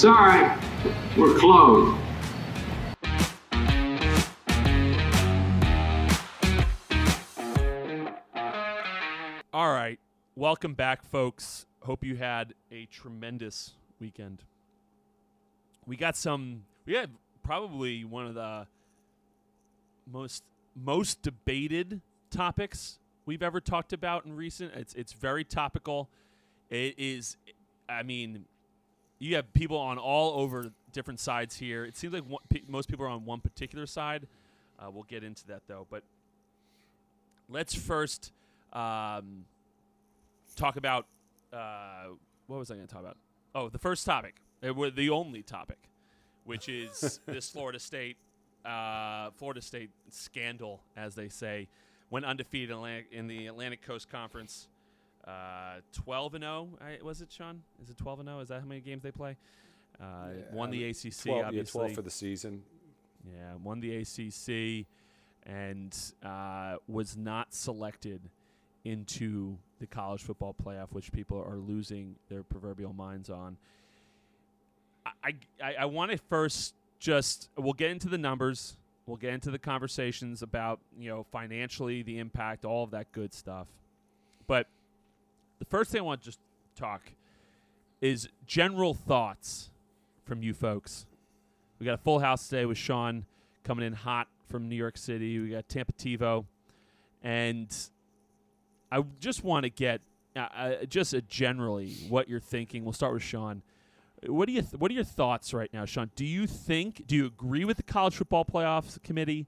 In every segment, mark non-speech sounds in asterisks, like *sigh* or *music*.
Sorry, we're closed. All right. Welcome back, folks. Hope you had a tremendous weekend. We got some, we had probably one of the most most debated topics we've ever talked about in recent. It's it's very topical. It is, I mean, you have people on all over different sides here. It seems like one, pe- most people are on one particular side. Uh, we'll get into that though, but let's first um, talk about uh, what was I going to talk about? Oh, the first topic, uh, the only topic, which is *laughs* this Florida State, uh, Florida State scandal, as they say, went undefeated in, Atlantic, in the Atlantic Coast Conference. Uh, 12 and 0, I- was it, Sean? Is it 12 and 0? Is that how many games they play? Uh, won the ACC, 12, yeah, 12 for the season. Yeah, won the ACC and uh, was not selected into the college football playoff, which people are losing their proverbial minds on. I, I, I want to first just we'll get into the numbers. We'll get into the conversations about you know financially the impact, all of that good stuff. But the first thing I want to just talk is general thoughts from you folks. We got a full house today with Sean coming in hot from New York City. We got Tampa Tevo, and I just want to get uh, uh, just uh, generally what you're thinking. We'll start with Sean. What do you th- What are your thoughts right now, Sean? Do you think? Do you agree with the college football playoffs committee?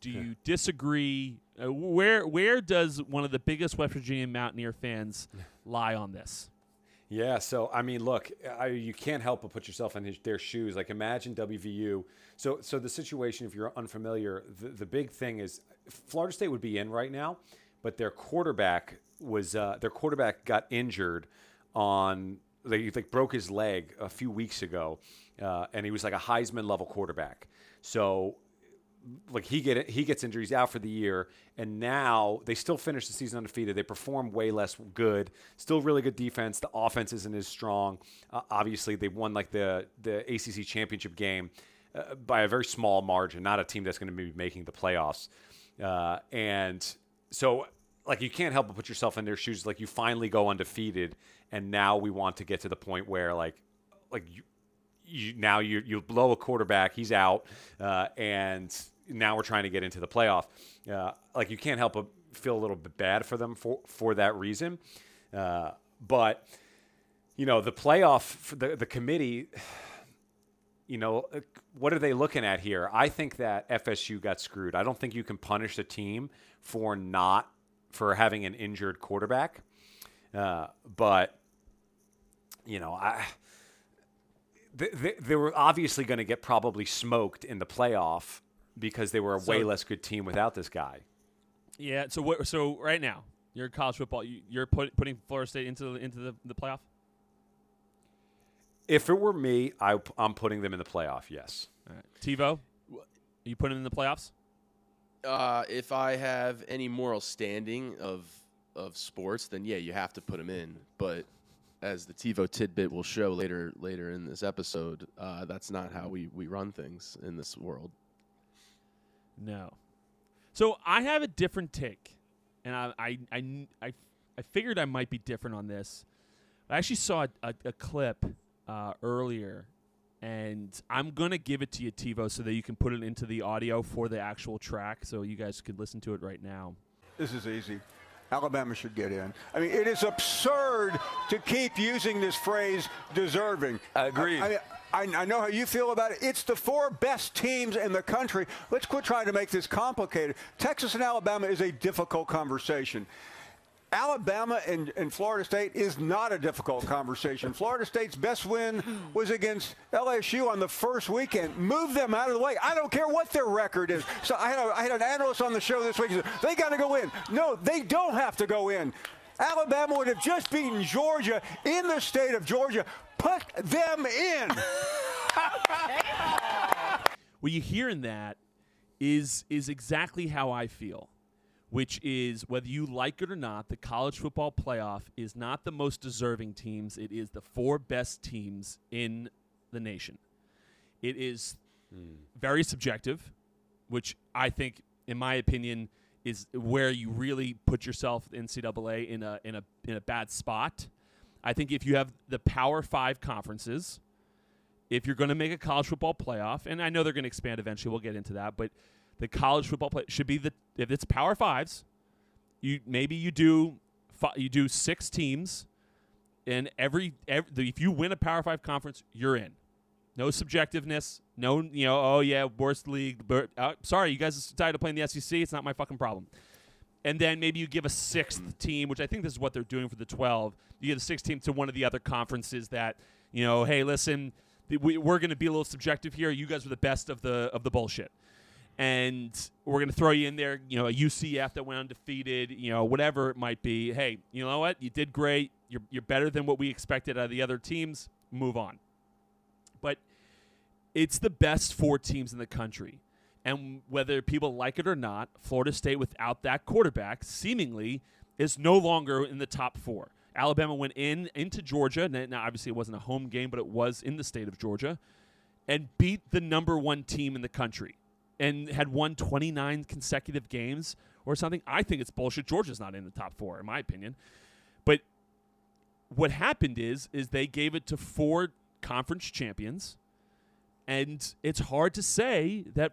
Do you disagree? Uh, where Where does one of the biggest West Virginia Mountaineer fans *laughs* lie on this? Yeah, so I mean, look, I, you can't help but put yourself in his, their shoes. Like, imagine WVU. So, so the situation, if you're unfamiliar, the, the big thing is Florida State would be in right now, but their quarterback was uh, their quarterback got injured on like, like broke his leg a few weeks ago, uh, and he was like a Heisman level quarterback. So like he get he gets injuries out for the year, and now they still finish the season undefeated. They perform way less good, still really good defense. The offense isn't as strong. Uh, obviously, they won like the the ACC championship game uh, by a very small margin. Not a team that's going to be making the playoffs, uh, and so like you can't help but put yourself in their shoes. Like you finally go undefeated, and now we want to get to the point where like like you you, now you you blow a quarterback, he's out, uh, and now we're trying to get into the playoff. Uh, like you can't help but feel a little bit bad for them for for that reason. Uh, but you know the playoff, the the committee. You know what are they looking at here? I think that FSU got screwed. I don't think you can punish the team for not for having an injured quarterback. Uh, but you know I they, they were obviously going to get probably smoked in the playoff because they were a So- way less good team without this guy. Yeah. So what? So right now, you're in college football. You, you're put, putting Florida State into the, into the, the playoff. If it were me, I, I'm putting them in the playoff. Yes. All right. Tevo, are you putting them in the playoffs? Uh, if I have any moral standing of of sports, then yeah, you have to put them in. But as the Tevo tidbit will show later later in this episode, uh, that's not how we, we run things in this world. No. So I have a different take, and I I I, I, I figured I might be different on this. I actually saw a, a, a clip uh, earlier, and I'm gonna give it to you, Tevo, so that you can put it into the audio for the actual track, so you guys could listen to it right now. This is easy. Alabama should get in. I mean, it is absurd to keep using this phrase deserving. I agree. I, I, I know how you feel about it. It's the four best teams in the country. Let's quit trying to make this complicated. Texas and Alabama is a difficult conversation. Alabama and, and Florida State is not a difficult conversation. Florida State's best win was against LSU on the first weekend. Move them out of the way. I don't care what their record is. So I had, a, I had an analyst on the show this week. Said, they got to go in. No, they don't have to go in. Alabama would have just beaten Georgia in the state of Georgia. Put them in. *laughs* what you hear in that is is exactly how I feel, which is whether you like it or not, the college football playoff is not the most deserving teams. It is the four best teams in the nation. It is very subjective, which I think, in my opinion, is where you really put yourself NCAA in a in a in a bad spot. I think if you have the Power Five conferences, if you're going to make a college football playoff, and I know they're going to expand eventually, we'll get into that, but the college football play should be the if it's Power Fives, you maybe you do you do six teams, and every, every if you win a Power Five conference, you're in. No subjectiveness. No, you know, oh yeah, worst league. But uh, sorry, you guys decided to play in the SEC. It's not my fucking problem. And then maybe you give a sixth mm. team, which I think this is what they're doing for the 12. You give a sixth team to one of the other conferences that, you know, hey, listen, we, we're going to be a little subjective here. You guys were the best of the of the bullshit, and we're going to throw you in there. You know, a UCF that went undefeated. You know, whatever it might be. Hey, you know what? You did great. You're you're better than what we expected out of the other teams. Move on. But it's the best four teams in the country. And whether people like it or not, Florida State without that quarterback seemingly is no longer in the top four. Alabama went in into Georgia. Now, obviously, it wasn't a home game, but it was in the state of Georgia, and beat the number one team in the country, and had won 29 consecutive games or something. I think it's bullshit. Georgia's not in the top four, in my opinion. But what happened is, is they gave it to four conference champions and it's hard to say that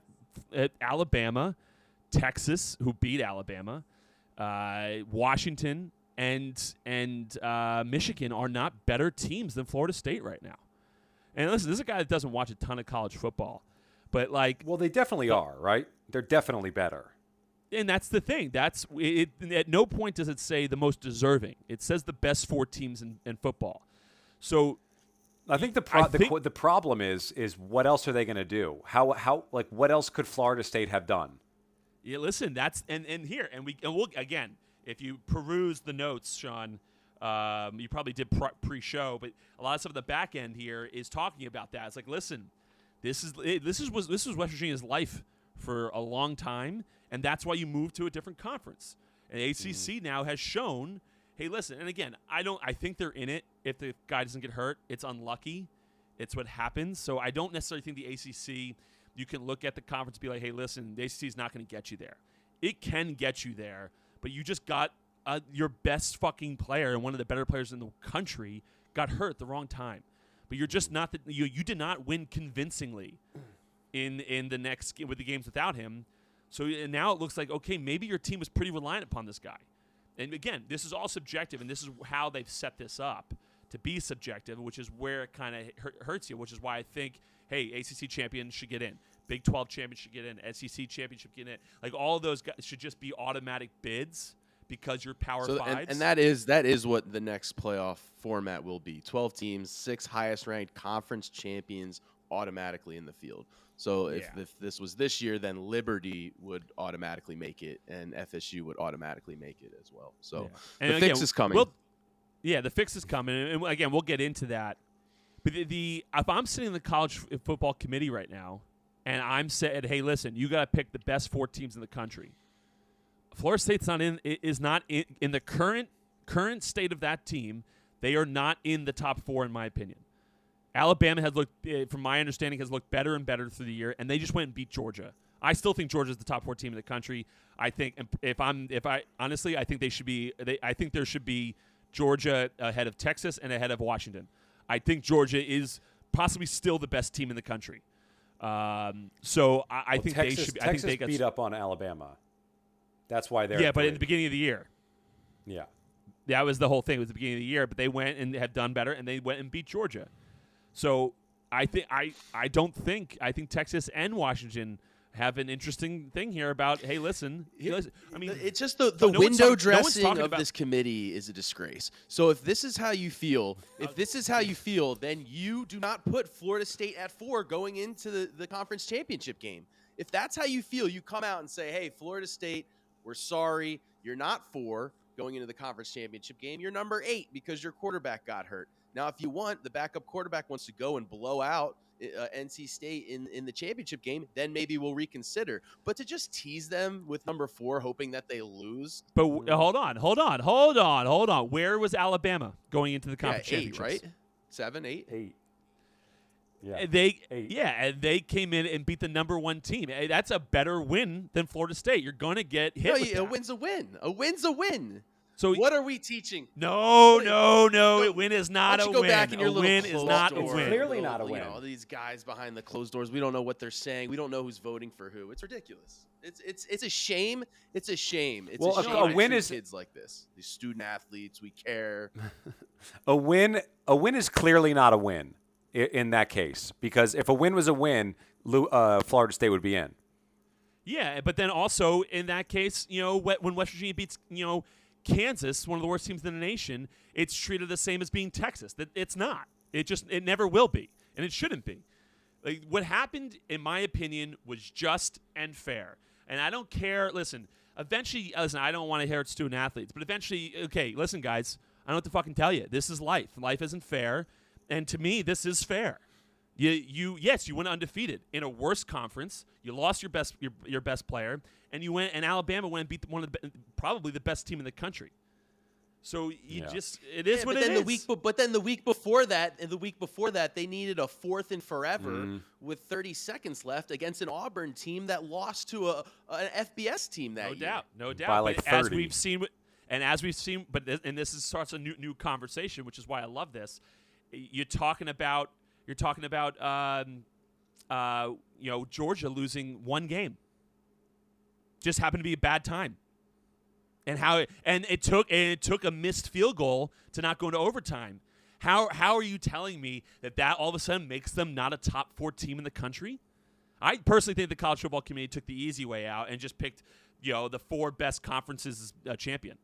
uh, Alabama, Texas, who beat Alabama, uh, Washington, and and uh, Michigan are not better teams than Florida State right now. And listen, this is a guy that doesn't watch a ton of college football, but like, Well, they definitely are, right? They're definitely better. and that's the thing. That's it, at no point does it say the most deserving. It says the best four teams in, in football. So I think the I the, think- the problem is is what else are they going to do? How how like what else could Florida State have done? Yeah, listen, that's and and here and we and we'll again. If you peruse the notes, Sean, um, you probably did pre-show, but a lot of stuff at the back end here is talking about that. It's like, listen, this is this is was this was West Virginia's life for a long time, and that's why you moved to a different conference. And ACC now has shown, hey, listen. And again, I don't. I think they're in it. If the guy doesn't get hurt, it's unlucky. It's what happens. So I don't necessarily think the ACC. You can look at the conference and be like, hey, listen, the ACC is not going to get you there. It can get you there, but you just got uh, your best fucking player and one of the better players in the country got hurt the wrong time. But you're just not the, you. You did not win convincingly in in the next with the games without him. So now it looks like okay, maybe your team was pretty reliant upon this guy. And again, this is all subjective, and this is how they've set this up to be subjective, which is where it kind of hurts you. Which is why I think, hey, ACC champion should get in, Big 12 champion should get in, SEC championship get in. Like all of those guys should just be automatic bids because you're Power So, Fives. and, and that is that is what the next playoff format will be. Twelve teams, six highest ranked conference champions automatically in the field. So if, Yeah. if this was this year, then Liberty would automatically make it, and FSU would automatically make it as well. So Yeah. the fix is coming. we'll- yeah, the fix is coming, and again, we'll get into that. But the, the if I'm sitting in the college football committee right now, and I'm said, hey, listen, you got to pick the best four teams in the country. Florida State's not in is not in, in the current current state of that team. They are not in the top four, in my opinion. Alabama has looked, eh, from my understanding, has looked better and better through the year, and they just went and beat Georgia. I still think Georgia's the top four team in the country. I think if I'm if I honestly, I think they should be. They, I think there should be Georgia ahead of Texas and ahead of Washington. I think Georgia is possibly still the best team in the country. Um, so I, I Well, think Texas, they should. Be, I think they got beat up on Alabama. That's why they're yeah, but in the beginning of the year, yeah. that was the whole thing. It was the beginning of the year, but they went and have done better, and they went and beat Georgia. So I think I I don't think I think Texas and Washington have an interesting thing here about hey, listen, Here- listen, I mean, it's just the, the no window talking- dressing talking of this committee is a disgrace. So if this is how you feel, if this is how you feel, then you do not put Florida State at four going into the, the conference championship game. If that's how you feel, you come out and say, hey, Florida State, we're sorry. You're not four going into the conference championship game. You're number eight because your quarterback got hurt. Now, if you want, the backup quarterback wants to go and blow out uh, NC State in, in the championship game, then maybe we'll reconsider. But to just tease them with number four, hoping that they lose, but w- hold on, hold on, hold on, hold on. Where was Alabama going into the yeah, conference eight, championships? right? Seven, eight. Eight. Yeah. And They Eight. yeah, and they came in and beat the number one team. Eh, That's a better win than Florida State. You're going to get hit. No, with yeah, a win's a win. A win's a win. So What are we teaching? no, What- no, no. Go- A win is Why not don't a you go win. back in your a little win is closed not a door, win. Clearly not a you win. know, all these guys behind the closed doors. We don't know what they're saying. We don't know who's voting for who. It's ridiculous. It's it's it's a shame. It's a shame. It's Well, a a- shame. a to win is- kids like this. These student athletes. We care. *laughs* A win, a win is clearly not a win i- in that case because if a win was a win, uh, Florida State would be in. Yeah, but then also in that case, you know, when West Virginia beats, you know, Kansas, one of the worst teams in the nation, it's treated the same as being Texas. That it's not. It just it never will be, and it shouldn't be. Like what happened, in my opinion, was just and fair. And I don't care. Listen, eventually, listen. I don't want to hear it student athletes, but eventually, okay. Listen, guys, I don't have to fucking tell you. This is life. Life isn't fair, and to me, this is fair. You, you, yes, you went undefeated in a worse conference. You lost your best, your, your best player, and you went. And Alabama went and beat one of the probably the best team in the country. So you Yeah. just, it is Yeah, what but it then is. the week, be- but then the week before that, and the week before that, they needed a fourth and forever Mm-hmm. with 30 seconds left against an Auburn team that lost to a an FBS team that no year. doubt, no doubt. By, like, but as we've seen, with- and as we've seen, but this, and this is starts a new new conversation, which is why I love this. You're talking about, you're talking about, um, uh, you know, Georgia losing one game. Just happened to be a bad time. And how it, and it took and it took a missed field goal to not go into overtime. How how are you telling me that that all of a sudden makes them not a top four team in the country? I personally think the college football committee took the easy way out and just picked, you know, the four best conferences a champion.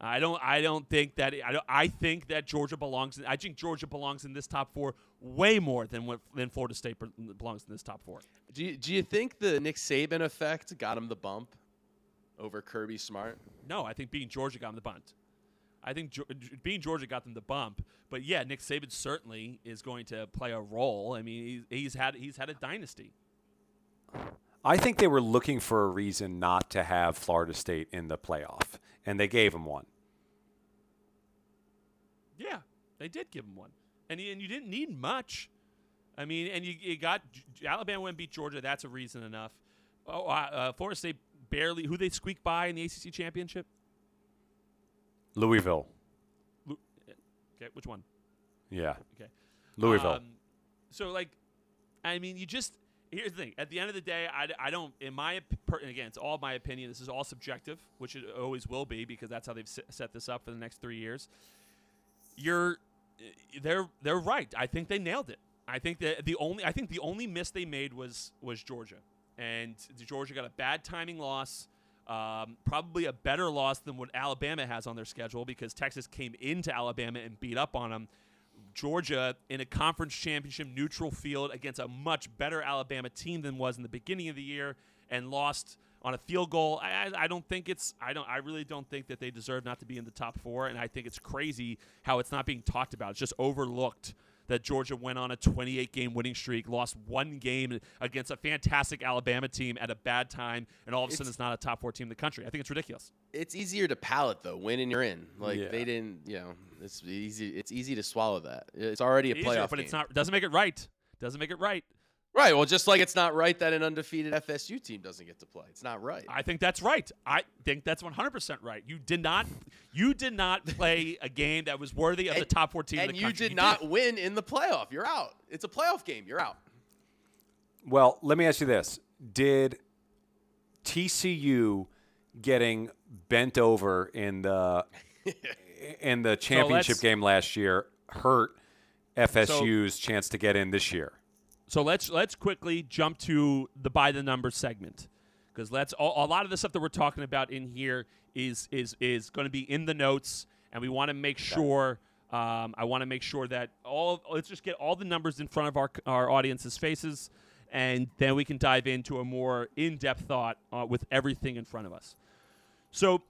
I don't. I don't think that. I, don't, I think that Georgia belongs. In, I think Georgia belongs in this top four way more than what than Florida State belongs in this top four. Do you, do you think the Nick Saban effect got him the bump over Kirby Smart? No, I think being Georgia got him the bump. I think Geo- being Georgia got them the bump. But yeah, Nick Saban certainly is going to play a role. I mean, he's, he's had he's had a dynasty. I think they were looking for a reason not to have Florida State in the playoff, and they gave him one. Yeah, they did give him one, and you, and you didn't need much. I mean, and you, you got Alabama went and beat Georgia. That's a reason enough. Oh, uh, uh, Florida State barely who they squeaked by in the ACC championship. Louisville. Lu- Okay, which one? Yeah. Okay, Louisville. Um, so like, I mean, you just here's the thing. At the end of the day, I, I don't. In my and again, it's all my opinion. This is all subjective, which it always will be because that's how they've set this up for the next three years. You're, they're they're right. I think they nailed it. I think that the only I think the only miss they made was was Georgia, and Georgia got a bad timing loss. Um, probably a better loss than what Alabama has on their schedule because Texas came into Alabama and beat up on them. Georgia in a conference championship neutral field against a much better Alabama team than was in the beginning of the year and lost on a field goal. I, I, I don't think it's I don't I really don't think that they deserve not to be in the top four, and I think it's crazy how it's not being talked about. It's just overlooked that Georgia went on a 28 game winning streak, lost one game against a fantastic Alabama team at a bad time, and all of a sudden It's- it's not a top four team in the country. I think it's ridiculous. It's easier to palate though. Win and you're in. Like Yeah. they didn't. You know, it's easy. It's easy to swallow that. It's already a Easier, playoff but it's not doesn't make it right. Doesn't make it right. Right. Well, just like it's not right that an undefeated FSU team doesn't get to play. It's not right. I think that's right. I think that's 100% right. You did not you did not play a game that was worthy of the top 14 in and the you country. did not win in the playoff. You're out. It's a playoff game. You're out. Well, let me ask you this: Did TCU getting bent over in the *laughs* in the championship let's- game last year hurt FSU's chance to get in this year? So let's let's quickly jump to the by the numbers segment because let's a, a lot of the stuff that we're talking about in here is is is going to be in the notes, and we want to make sure. Um, I want to make sure that all let's just get all the numbers in front of our our audience's faces, and then we can dive into a more in depth thought uh, with everything in front of us. So,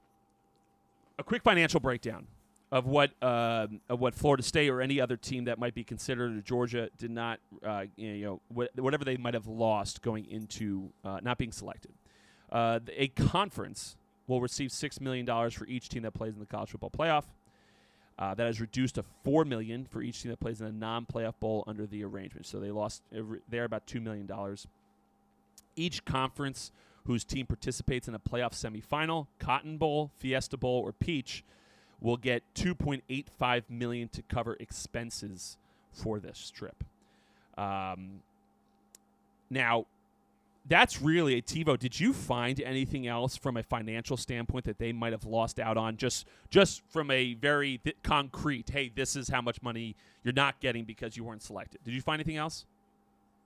a quick financial breakdown of what uh, of what Florida State or any other team that might be considered or Georgia did not, uh, you know, wh- whatever they might have lost going into uh, not being selected. Uh, a conference will receive six million dollars for each team that plays in the college football playoff. Uh, that is reduced to four million for each team that plays in a non-playoff bowl under the arrangement. So they lost. Every, they're about two million dollars. Each conference whose team participates in a playoff semifinal, Cotton Bowl, Fiesta Bowl, or Peach, will get 2.85 million to cover expenses for this trip. Um, now, that's really a Tevo. Did you find anything else from a financial standpoint that they might have lost out on? Just, just from a very th- concrete. Hey, this is how much money you're not getting because you weren't selected. Did you find anything else?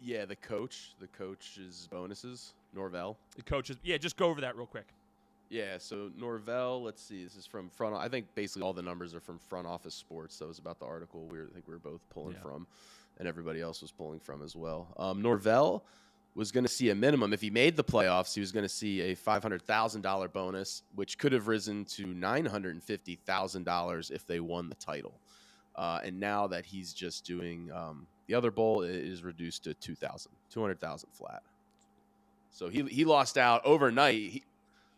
Yeah, the coach, the coach's bonuses, Norvell. The coaches. Yeah, just go over that real quick. Yeah, so Norvell, let's see, this is from front. I think basically all the numbers are from Front Office Sports. That was about the article we were, I think we were both pulling Yeah. from, and everybody else was pulling from as well. Um, Norvell was going to see a minimum if he made the playoffs. He was going to see a five hundred thousand dollar bonus, which could have risen to nine hundred and fifty thousand dollars if they won the title. Uh, and now that he's just doing um, the other bowl, it is reduced to 2,000, 200,000 flat. So he he lost out overnight. He,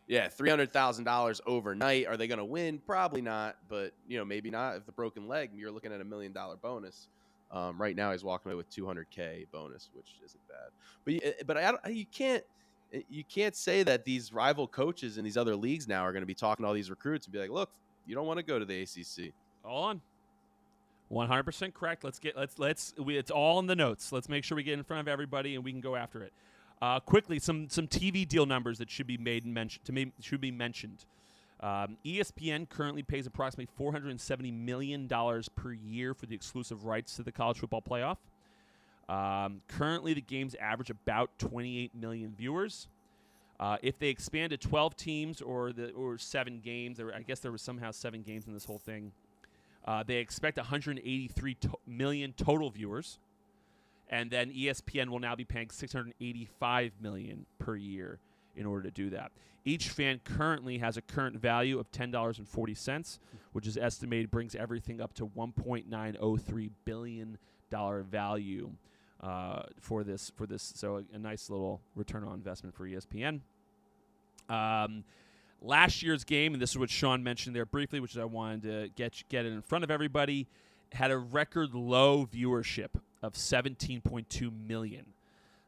yeah, three hundred thousand dollars overnight. Are they going to win? Probably not, but you know maybe not. If the broken leg, you're looking at a million dollar bonus. Um, right now, he's walking away with two hundred k bonus, which isn't bad. But you, but I, you can't you can't say that these rival coaches in these other leagues now are going to be talking to all these recruits and be like, look, you don't want to go to the ACC. All on. One hundred percent correct. Let's get let's let's we, it's all in the notes. Let's make sure we get in front of everybody and we can go after it. Uh, quickly, some some TV deal numbers that should be made and mentioned to me should be mentioned. Um, ESPN currently pays approximately four hundred and seventy million dollars per year for the exclusive rights to the college football playoff. Um, currently, the games average about twenty eight million viewers. Uh, if they expand to 12 teams or the or seven games, I guess there was somehow seven games in this whole thing. Uh, they expect 183 to- million total viewers, and then ESPN will now be paying 685 million per year in order to do that. Each fan currently has a current value of ten dollars and forty cents, which is estimated brings everything up to 1.903 billion dollar value uh, for this for this. So a, a nice little return on investment for ESPN. Um, last year's game, and this is what Sean mentioned there briefly, which I wanted to get get it in front of everybody, had a record low viewership of 17.2 million.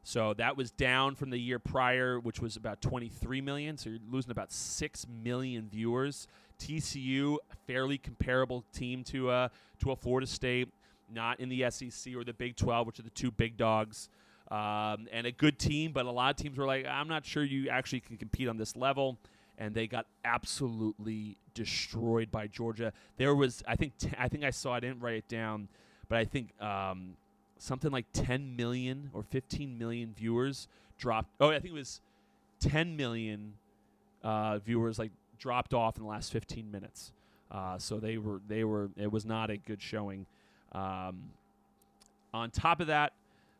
So that was down from the year prior, which was about 23 million. So you're losing about six million viewers. TCU, a fairly comparable team to uh, to a Florida State, not in the SEC or the Big 12, which are the two big dogs um, and a good team, but a lot of teams were like, I'm not sure you actually can compete on this level. And they got absolutely destroyed by Georgia. There was, I think, t- I think I saw. I didn't write it down, but I think um, something like 10 million or 15 million viewers dropped. Oh, I think it was 10 million uh, viewers like dropped off in the last 15 minutes. Uh, so they were, they were. It was not a good showing. Um, on top of that,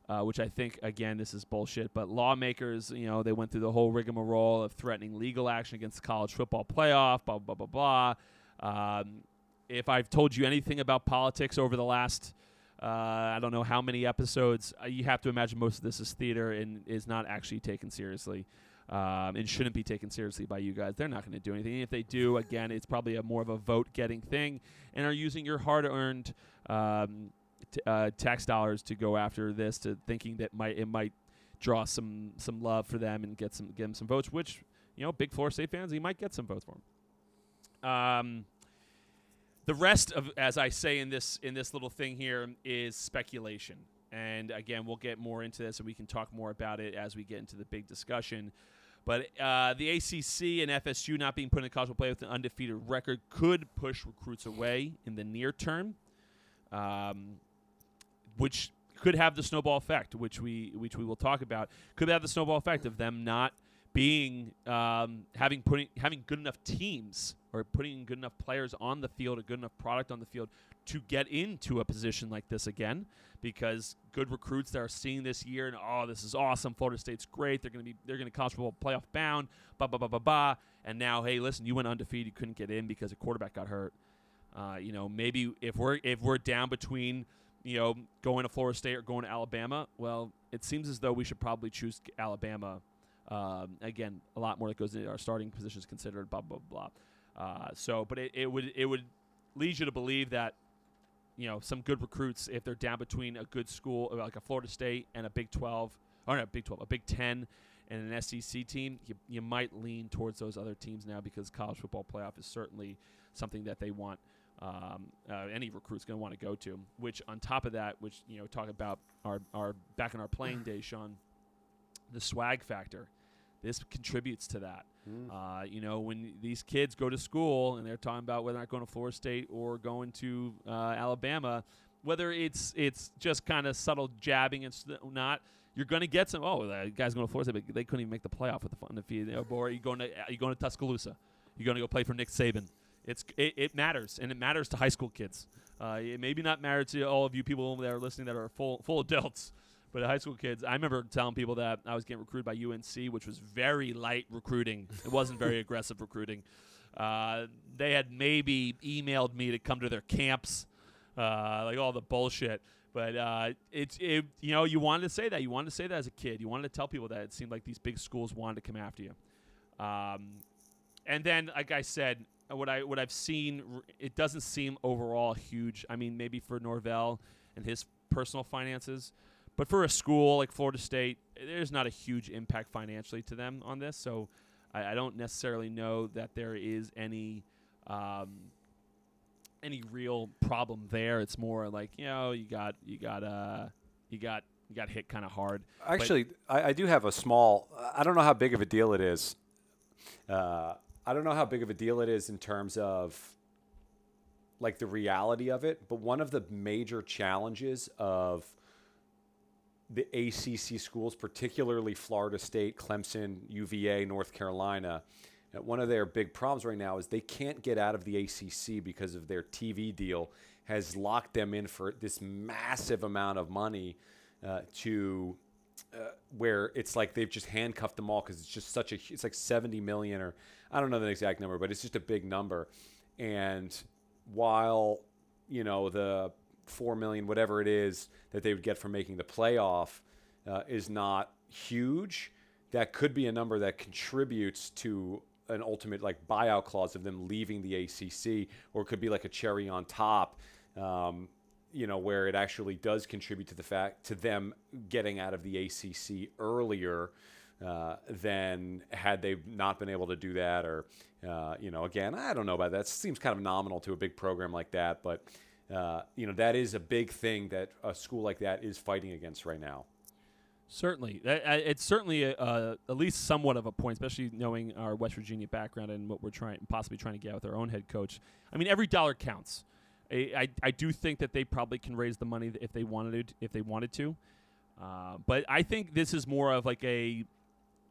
uh, which I think again this is bullshit. But lawmakers, you know, they went through the whole rigmarole of threatening legal action against the college football playoff, blah blah blah blah. Um, if I've told you anything about politics over the last, uh, I don't know how many episodes, uh, you have to imagine most of this is theater and is not actually taken seriously. Um, and shouldn't be taken seriously by you guys. They're not going to do anything. If they do, again, it's probably a more of a vote-getting thing, and are using your hard-earned um, t- uh, tax dollars to go after this, to thinking that might it might draw some some love for them and get some get them some votes. Which you know, big Florida State fans, you might get some votes for them. Um, the rest of, as I say in this in this little thing here, is speculation. And again, we'll get more into this, and we can talk more about it as we get into the big discussion. But uh, the ACC and FSU not being put in the college play with an undefeated record could push recruits away in the near term, um, which could have the snowball effect, which we which we will talk about. Could have the snowball effect of them not being um, having putting having good enough teams or putting good enough players on the field, a good enough product on the field to get into a position like this again. Because good recruits that are seeing this year and oh, this is awesome. Florida State's great. They're gonna be they're gonna college playoff bound. Ba ba ba ba ba. And now, hey, listen, you went undefeated. You couldn't get in because a quarterback got hurt. Uh, you know, maybe if we're if we're down between you know going to Florida State or going to Alabama, well, it seems as though we should probably choose Alabama. Um, again, a lot more that goes into our starting positions considered. Blah blah blah. Uh, so, but it, it would it would leads you to believe that you know some good recruits if they're down between a good school uh, like a Florida State and a Big 12 or not Big 12 a Big 10 and an SEC team you, you might lean towards those other teams now because college football playoff is certainly something that they want um, uh, any recruit's going to want to go to which on top of that which you know talk about our, our back in our playing days Sean the swag factor this contributes to that uh, you know, when these kids go to school and they're talking about whether or not going to Florida State or going to uh, Alabama, whether it's it's just kind of subtle jabbing and st- not, you're going to get some. Oh, that guy's going to Florida State, but they couldn't even make the playoff with the fun defeat. You know, or are you going to are you going to Tuscaloosa? You're going to go play for Nick Saban. It's it, it matters, and it matters to high school kids. Uh, it maybe not matter to all of you people that are listening that are full full adults. But high school kids, I remember telling people that I was getting recruited by UNC, which was very light recruiting. It wasn't very *laughs* aggressive recruiting. Uh, they had maybe emailed me to come to their camps, uh, like all the bullshit. But uh, it's it, you know you wanted to say that you wanted to say that as a kid. You wanted to tell people that it seemed like these big schools wanted to come after you. Um, and then, like I said, what I what I've seen, it doesn't seem overall huge. I mean, maybe for Norvell and his personal finances, but for a school like Florida State, there's not a huge impact financially to them on this. So I, I don't necessarily know that there is any um, any real problem there. It's more like you know you got you got uh you got you got hit kind of hard. Actually, I, I do have a small. I don't know how big of a deal it is. Uh, I don't know how big of a deal it is in terms of like the reality of it. But one of the major challenges of the ACC schools, particularly Florida State, Clemson, UVA, North Carolina, uh, one of their big problems right now is they can't get out of the ACC because of their TV deal has locked them in for this massive amount of money uh, to uh, where it's like they've just handcuffed them all because it's just such a it's like 70 million or I don't know the exact number, but it's just a big number. And while you know the four million, whatever it is that they would get from making the playoff, uh, is not huge. That could be a number that contributes to an ultimate like buyout clause of them leaving the ACC, or it could be like a cherry on top. Um, you know, where it actually does contribute to the fact to them getting out of the ACC earlier uh, than had they not been able to do that, or uh, you know, again, I don't know about that. It seems kind of nominal to a big program like that, but uh, you know, that is a big thing that a school like that is fighting against right now. Certainly, it's certainly a, at least somewhat of a point, especially knowing our West Virginia background and what we're trying, possibly trying to get with our own head coach. I mean, every dollar counts. I, I, I do think that they probably can raise the money if they wanted to, if they wanted to. Uh, but I think this is more of like a,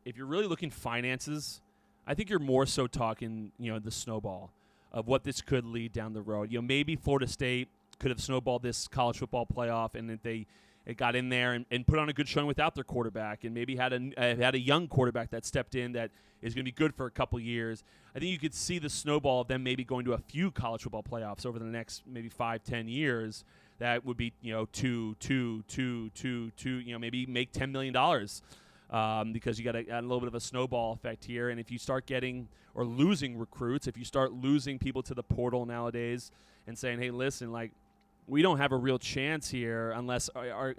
if you're really looking finances, I think you're more so talking, you know, the snowball of what this could lead down the road. You know, maybe Florida State could have snowballed this college football playoff, and if they it got in there and, and put on a good showing without their quarterback, and maybe had a uh, had a young quarterback that stepped in that is going to be good for a couple years. I think you could see the snowball of them maybe going to a few college football playoffs over the next maybe five, ten years. That would be you know two, two, two, two, two. You know maybe make ten million dollars um, because you got a, a little bit of a snowball effect here. And if you start getting or losing recruits, if you start losing people to the portal nowadays and saying, hey, listen, like we don't have a real chance here unless our, our,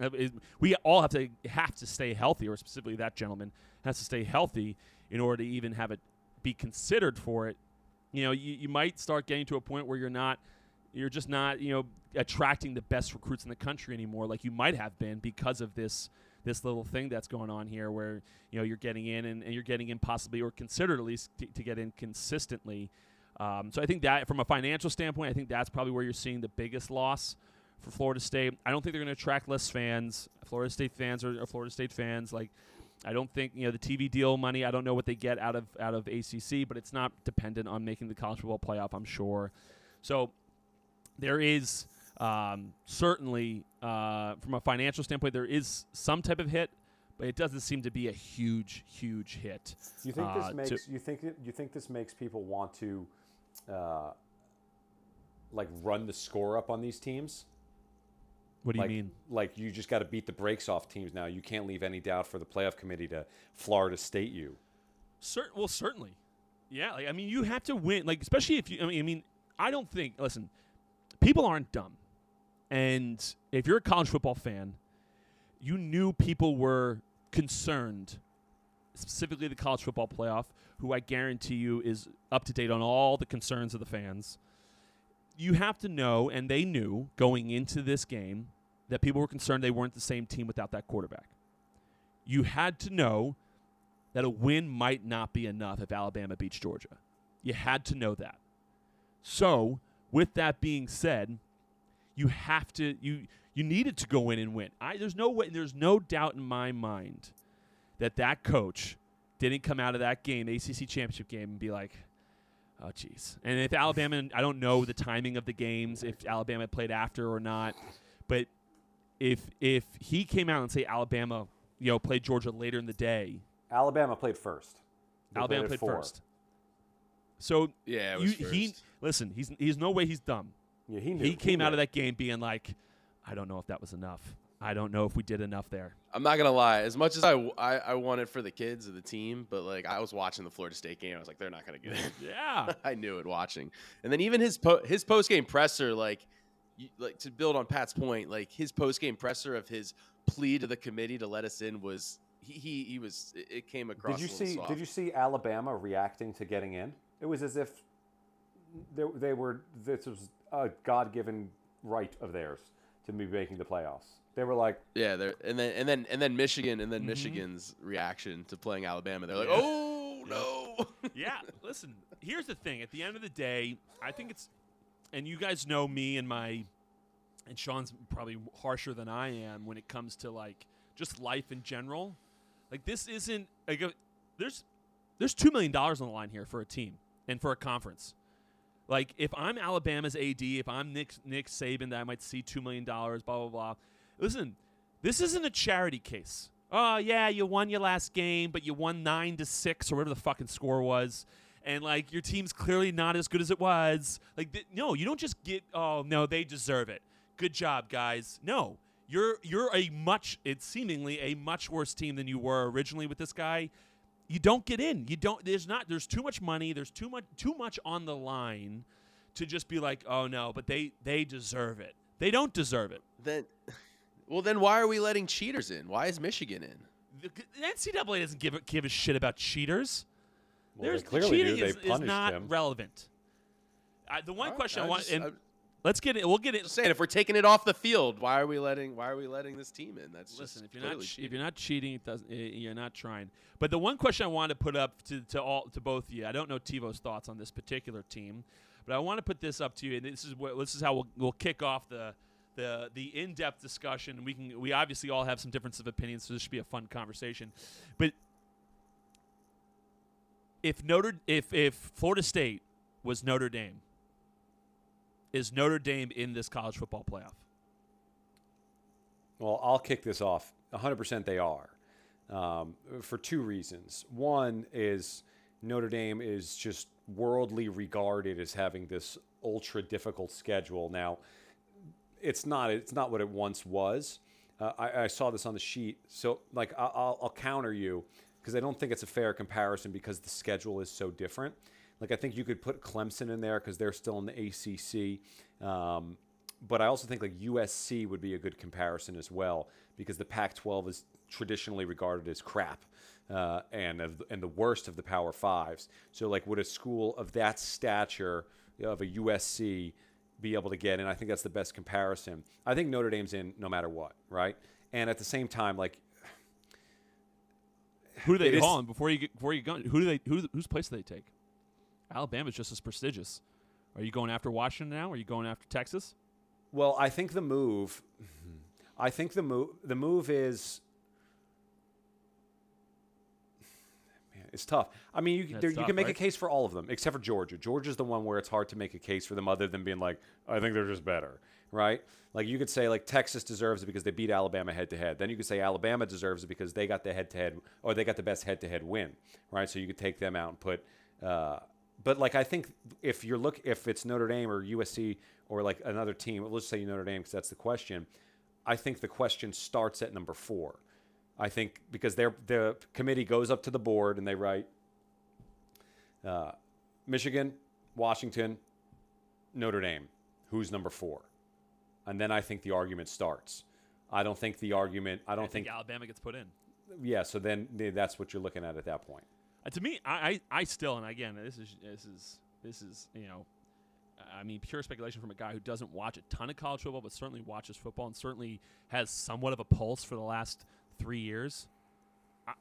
we all have to have to stay healthy, or specifically that gentleman has to stay healthy in order to even have it be considered for it. You know, you, you might start getting to a point where you're not, you're just not, you know, attracting the best recruits in the country anymore, like you might have been because of this this little thing that's going on here, where you know you're getting in and, and you're getting in possibly or considered at least to, to get in consistently. Um, so I think that from a financial standpoint, I think that's probably where you're seeing the biggest loss for Florida State. I don't think they're going to attract less fans. Florida State fans are Florida State fans. Like, I don't think you know the TV deal money. I don't know what they get out of out of ACC, but it's not dependent on making the college football playoff. I'm sure. So there is um, certainly uh, from a financial standpoint, there is some type of hit, but it doesn't seem to be a huge, huge hit. You think uh, this to- makes you think you think this makes people want to uh, like run the score up on these teams? What do you mean? Like you just got to beat the brakes off teams now. You can't leave any doubt for the playoff committee to Florida State you. Cer- well, certainly. Yeah, like I mean, you have to win. Like especially if you. I mean, I mean, I don't think. Listen, people aren't dumb. And if you're a college football fan, you knew people were concerned, specifically the college football playoff, who I guarantee you is up to date on all the concerns of the fans. You have to know, and they knew going into this game, that people were concerned they weren't the same team without that quarterback. You had to know that a win might not be enough if Alabama beats Georgia. You had to know that. So, with that being said, you have to you you needed to go in and win. I there's no way there's no doubt in my mind that that coach didn't come out of that game, ACC championship game, and be like, "Oh, jeez." And if Alabama, I don't know the timing of the games, if Alabama played after or not, but if if he came out and say Alabama, you know, played Georgia later in the day, Alabama played first. They Alabama at played first. So Yeah, it you, was he listen. He's he's no way he's dumb. Yeah, he knew. He came out knew. of that game being like, I don't know if that was enough. I don't know if we did enough there. I'm not gonna lie. As much as I, I, I want it for the kids of the team, but like I was watching the Florida State game, I was like, they're not gonna get it. *laughs* Yeah. *laughs* I knew it watching. And then even his po- his post game presser, like, you, like to build on Pat's point, like his post game presser of his plea to the committee to let us in was he he, he was it- it came across. Did you a see? soft. Did you see Alabama reacting to getting in? It was as if they, they were. This was a God-given right of theirs to be making the playoffs. They were like, Yeah, there and then and then and then Michigan and Mm-hmm. then Michigan's reaction to playing Alabama. They're like, oh no. *laughs* yeah. Listen, here's the thing. At the end of the day, I think it's, and you guys know me and my, and Sean's probably harsher than I am when it comes to like just life in general. Like this isn't like a, there's there's two million dollars on the line here for a team and for a conference. Like if I'm Alabama's AD, if I'm Nick Nick Saban, that I might see two million dollars. Blah blah blah. Listen, this isn't a charity case. Oh yeah, you won your last game, but you won nine to six or whatever the fucking score was, and like your team's clearly not as good as it was. Like th- no, you don't just get. Oh no, they deserve it. Good job, guys. No, you're you're a much. It's seemingly a much worse team than you were originally with this guy. You don't get in. You don't. There's not. There's too much money. There's too much. Too much on the line to just be like, oh no, but they they deserve it. They don't deserve it. then well then why are we letting cheaters in? Why is Michigan in? The, the NCAA doesn't give a, give a shit about cheaters. well, they There's clearly cheating do. They is, is not him. relevant. I, the one All right, question I, I want, just- and I'm let's get it. We'll get it. Just saying, if we're taking it off the field, why are we letting why are we letting this team in? That's Listen, if you're not clearly ch- if cheating. you're not cheating, it doesn't. eh, You're not trying. But the one question I want to put up to, to all to both of you, I don't know Tevo's thoughts on this particular team, but I want to put this up to you, and this is what this is how we'll, we'll kick off the the the in-depth discussion. We can we obviously all have some differences of opinions, so this should be a fun conversation. But if Notre if if Florida State was Notre Dame, is Notre Dame in this college football playoff? Well, I'll kick this off. 100% they are um, for two reasons. One is Notre Dame is just worldly regarded as having this ultra difficult schedule. Now, it's not. It's not what it once was. Uh, I, I saw this on the sheet. So, like, I'll, I'll counter you because I don't think it's a fair comparison because the schedule is so different. Like, I think you could put Clemson in there because they're still in the ACC. Um, but I also think like USC would be a good comparison as well because the Pac-12 is traditionally regarded as crap uh, and of, and the worst of the Power Fives. So like, would a school of that stature of a USC be able to get in? I think that's the best comparison. I think Notre Dame's in no matter what, right? And at the same time, like Who do they It is- hold on before you get, before you go? Who do they who whose place do they take? Alabama's just as prestigious. Are you going after Washington now? Are you going after Texas? Well, I think the move, I think the move, the move is, man, it's tough. I mean, you, there, you can make a case for all of them except for Georgia. Georgia's the one where it's hard to make a case for them other than being like, I think they're just better, right? Like you could say like Texas deserves it because they beat Alabama head to head. Then you could say Alabama deserves it because they got the head to head or they got the best head to head win, right? So you could take them out and put. Uh, but like I think if you're look if it's Notre Dame or USC or like another team, let's say Notre Dame because that's the question. I think the question starts at number four. I think because their the committee goes up to the board and they write uh, Michigan, Washington, Notre Dame. who's number four, and then I think the argument starts. I don't think the argument. I don't I think, think. Alabama gets put in. yeah. So then that's what you're looking at at that point. Uh, to me, I, I, I still, and again, this is this is this is you know, I mean, pure speculation from a guy who doesn't watch a ton of college football, but certainly watches football and certainly has somewhat of a pulse for the last three years. I,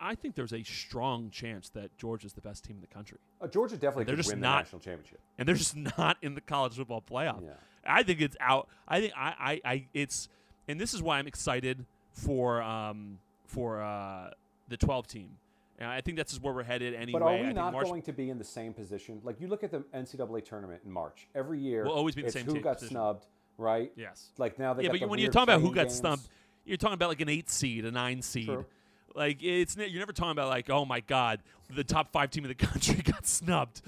I think there's a strong chance that Georgia's the best team in the country, Uh, Georgia definitely They're could just win not- the national championship. and they're just *laughs* not in the college football playoff. Yeah. I think it's out. I think I, I, I it's, and this is why I'm excited for um for uh the 12 team. And I think that's where we're headed anyway. But are we not March- going to be in the same position? Like you look at the NCAA tournament in March every year. We'll always be the it's same who got position. snubbed, right? Yes. Like now they yeah, but when you're talking about who got games. stumped, you're talking about like an eight seed, a nine seed. True. Like it's you're never talking about like oh my god, the top five team in the *laughs* country got snubbed.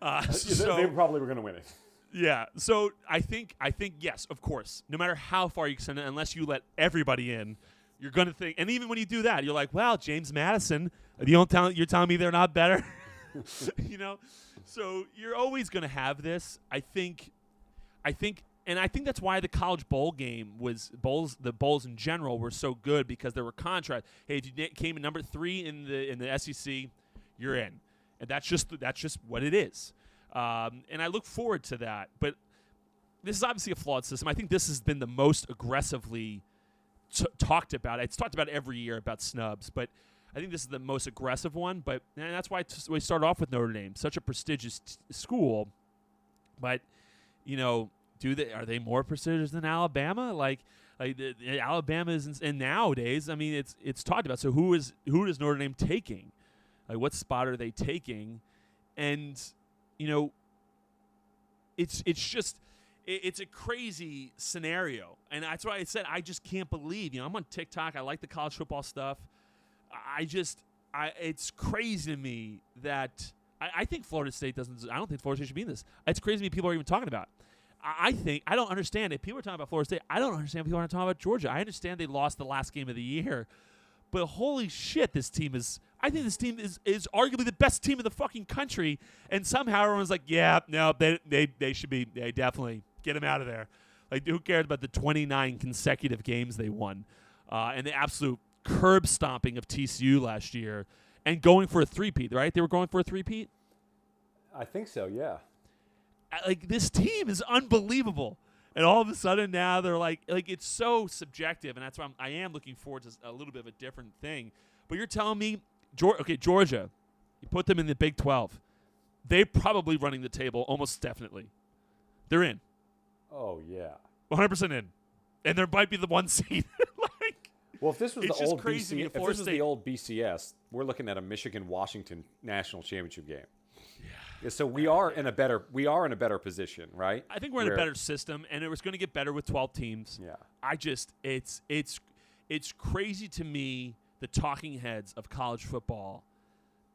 Uh, Yeah, so they probably were going to win it. yeah, so I think I think yes, of course. No matter how far you send it, unless you let everybody in, you're gonna think. And even when you do that, you're like, well, James Madison. You don't tell. You're telling me they're not better. *laughs* you know, so you're always gonna have this. I think. I think. And I think that's why the college bowl game was bowls. The bowls in general were so good because there were contrast. Hey, if you came in number three in the in the SEC, you're in, and that's just that's just what it is. Um, and I look forward to that. But this is obviously a flawed system. I think this has been the most aggressively t- talked about. It's talked about every year about snubs, but I think this is the most aggressive one. But and that's why t- we start off with Notre Dame, such a prestigious t- school. But you know, do they are they more prestigious than Alabama? Like, like the, the Alabama is, and nowadays, I mean, it's it's talked about. So who is who is Notre Dame taking? Like, what spot are they taking? And you know, it's it's just it, it's a crazy scenario, and that's why I said I just can't believe. You know, I'm on TikTok. I like the college football stuff. I just I it's crazy to me that I, I think Florida State doesn't. I don't think Florida State should be in this. It's crazy to me people are even talking about. I, think I don't understand if people are talking about Florida State. I don't understand if people aren't talking about Georgia. I understand they lost the last game of the year, but holy shit, this team is. I think this team is, is arguably the best team in the fucking country, and somehow everyone's like, yeah, no, they they, they should be. They definitely get them out of there. Like, who cares about the 29 consecutive games they won, uh, and the absolute curb stomping of TCU last year, and going for a three-peat, right? They were going for a three-peat. I think so. Yeah. Like this team is unbelievable. And all of a sudden now they're like like it's so subjective, and that's why I'm, I am looking forward to a little bit of a different thing. But you're telling me, Georgia, okay, Georgia, you put them in the Big 12, they're probably running the table almost definitely. They're in, Oh yeah. 100 percent in, and there might be the one *laughs* seed. like Well, if this was the old BC, if this was the old BCS, we're looking at a Michigan Washington national championship game. Yeah. So we are in a better we are in a better position, right? I think we're in a better system, and it was going to get better with 12 teams. Yeah. I just it's it's it's crazy to me the talking heads of college football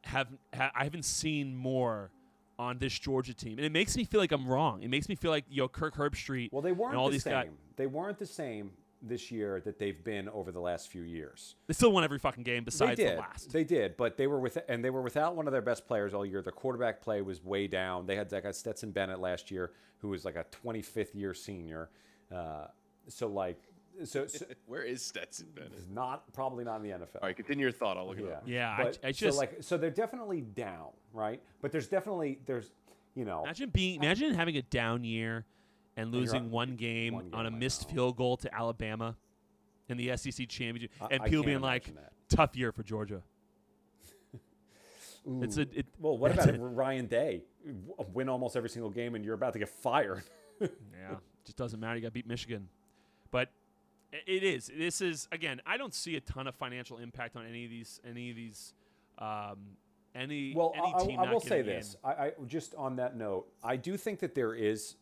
have ha, I haven't seen more on this Georgia team, and it makes me feel like I'm wrong. It makes me feel like yo Kirk Herbstreit. Well, they weren't and all the these same. guys. They weren't the same this year that they've been over the last few years. They still won every fucking game besides they did. the last. They did, but they were with and they were without one of their best players all year. Their quarterback play was way down. They had that guy Stetson Bennett last year, who was like a 25th year senior. Uh, so like, so, *laughs* so Where is Stetson Bennett? not probably not in the NFL. All right, continue your thought. I'll look it Yeah, up. Yeah, I- But- I just- so like so they're definitely down, right? But there's definitely there's you know Imagine being imagine having a down year and losing one game one on a game, missed know. field goal to Alabama in the SEC championship, and I people can't being like, that. "Tough year for Georgia." *laughs* It's a it, well, what about a- *laughs* Ryan Day win almost every single game and you're about to get fired? Yeah, just doesn't matter. You got to beat Michigan, but i- it is. This is again. I don't see a ton of financial impact on any of these. Any of these. Um, any Well, any I, team I not will say this. I, I just on that note, I do think that there is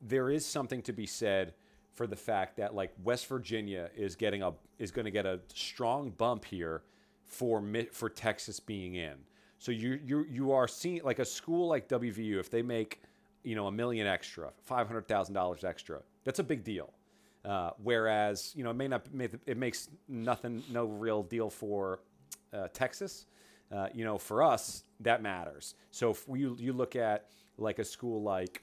there is something to be said for the fact that like West Virginia is getting a is going to get a strong bump here for for Texas being in. So you you you are seeing like a school like WVU if they make you know a million extra, five hundred thousand dollars extra. That's a big deal. Uh, whereas you know it may not it makes nothing no real deal for uh, Texas. Uh, you know for us that matters. So if you you look at like a school like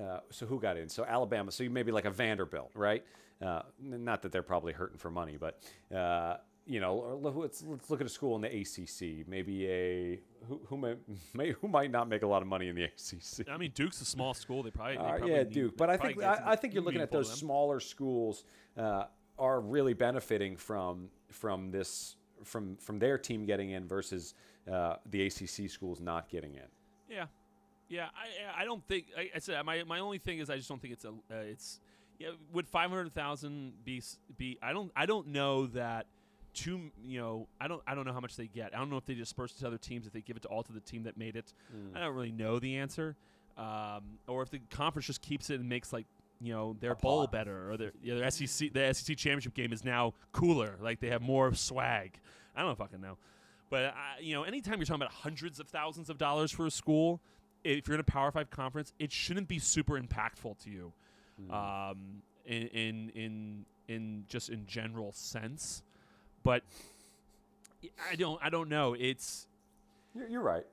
Uh, so who got in? So Alabama. So you maybe like a Vanderbilt, right? Uh, not that they're probably hurting for money, but you know, let's let's look at a school in the ACC. Maybe a who who may, *laughs* may who might not make a lot of money in the ACC. I mean, Duke's a small school. They probably, they Uh, probably yeah, need- Duke. But I think I, I think you're looking at those smaller schools uh, are really benefiting from from this from from their team getting in versus uh, the ACC schools not getting in. Yeah, yeah. I I don't think I, I said my my only thing is I just don't think it's a uh, it's yeah. Would five hundred thousand be be? I don't I don't know that. Two, you know, I don't, I don't know how much they get. I don't know if they disperse it to other teams, if they give it to all to the team that made it. I don't really know the answer, um, or if the conference just keeps it and makes like, you know, their bowl better, or their, yeah, their SEC, the SEC championship game is now cooler. Like they have more swag. I don't fucking know. But I, you know, anytime you're talking about hundreds of thousands of dollars for a school, if you're in a Power Five conference, it shouldn't be super impactful to you, um, in, in in in just in general sense. But I don't I don't know. It's You're, you're right.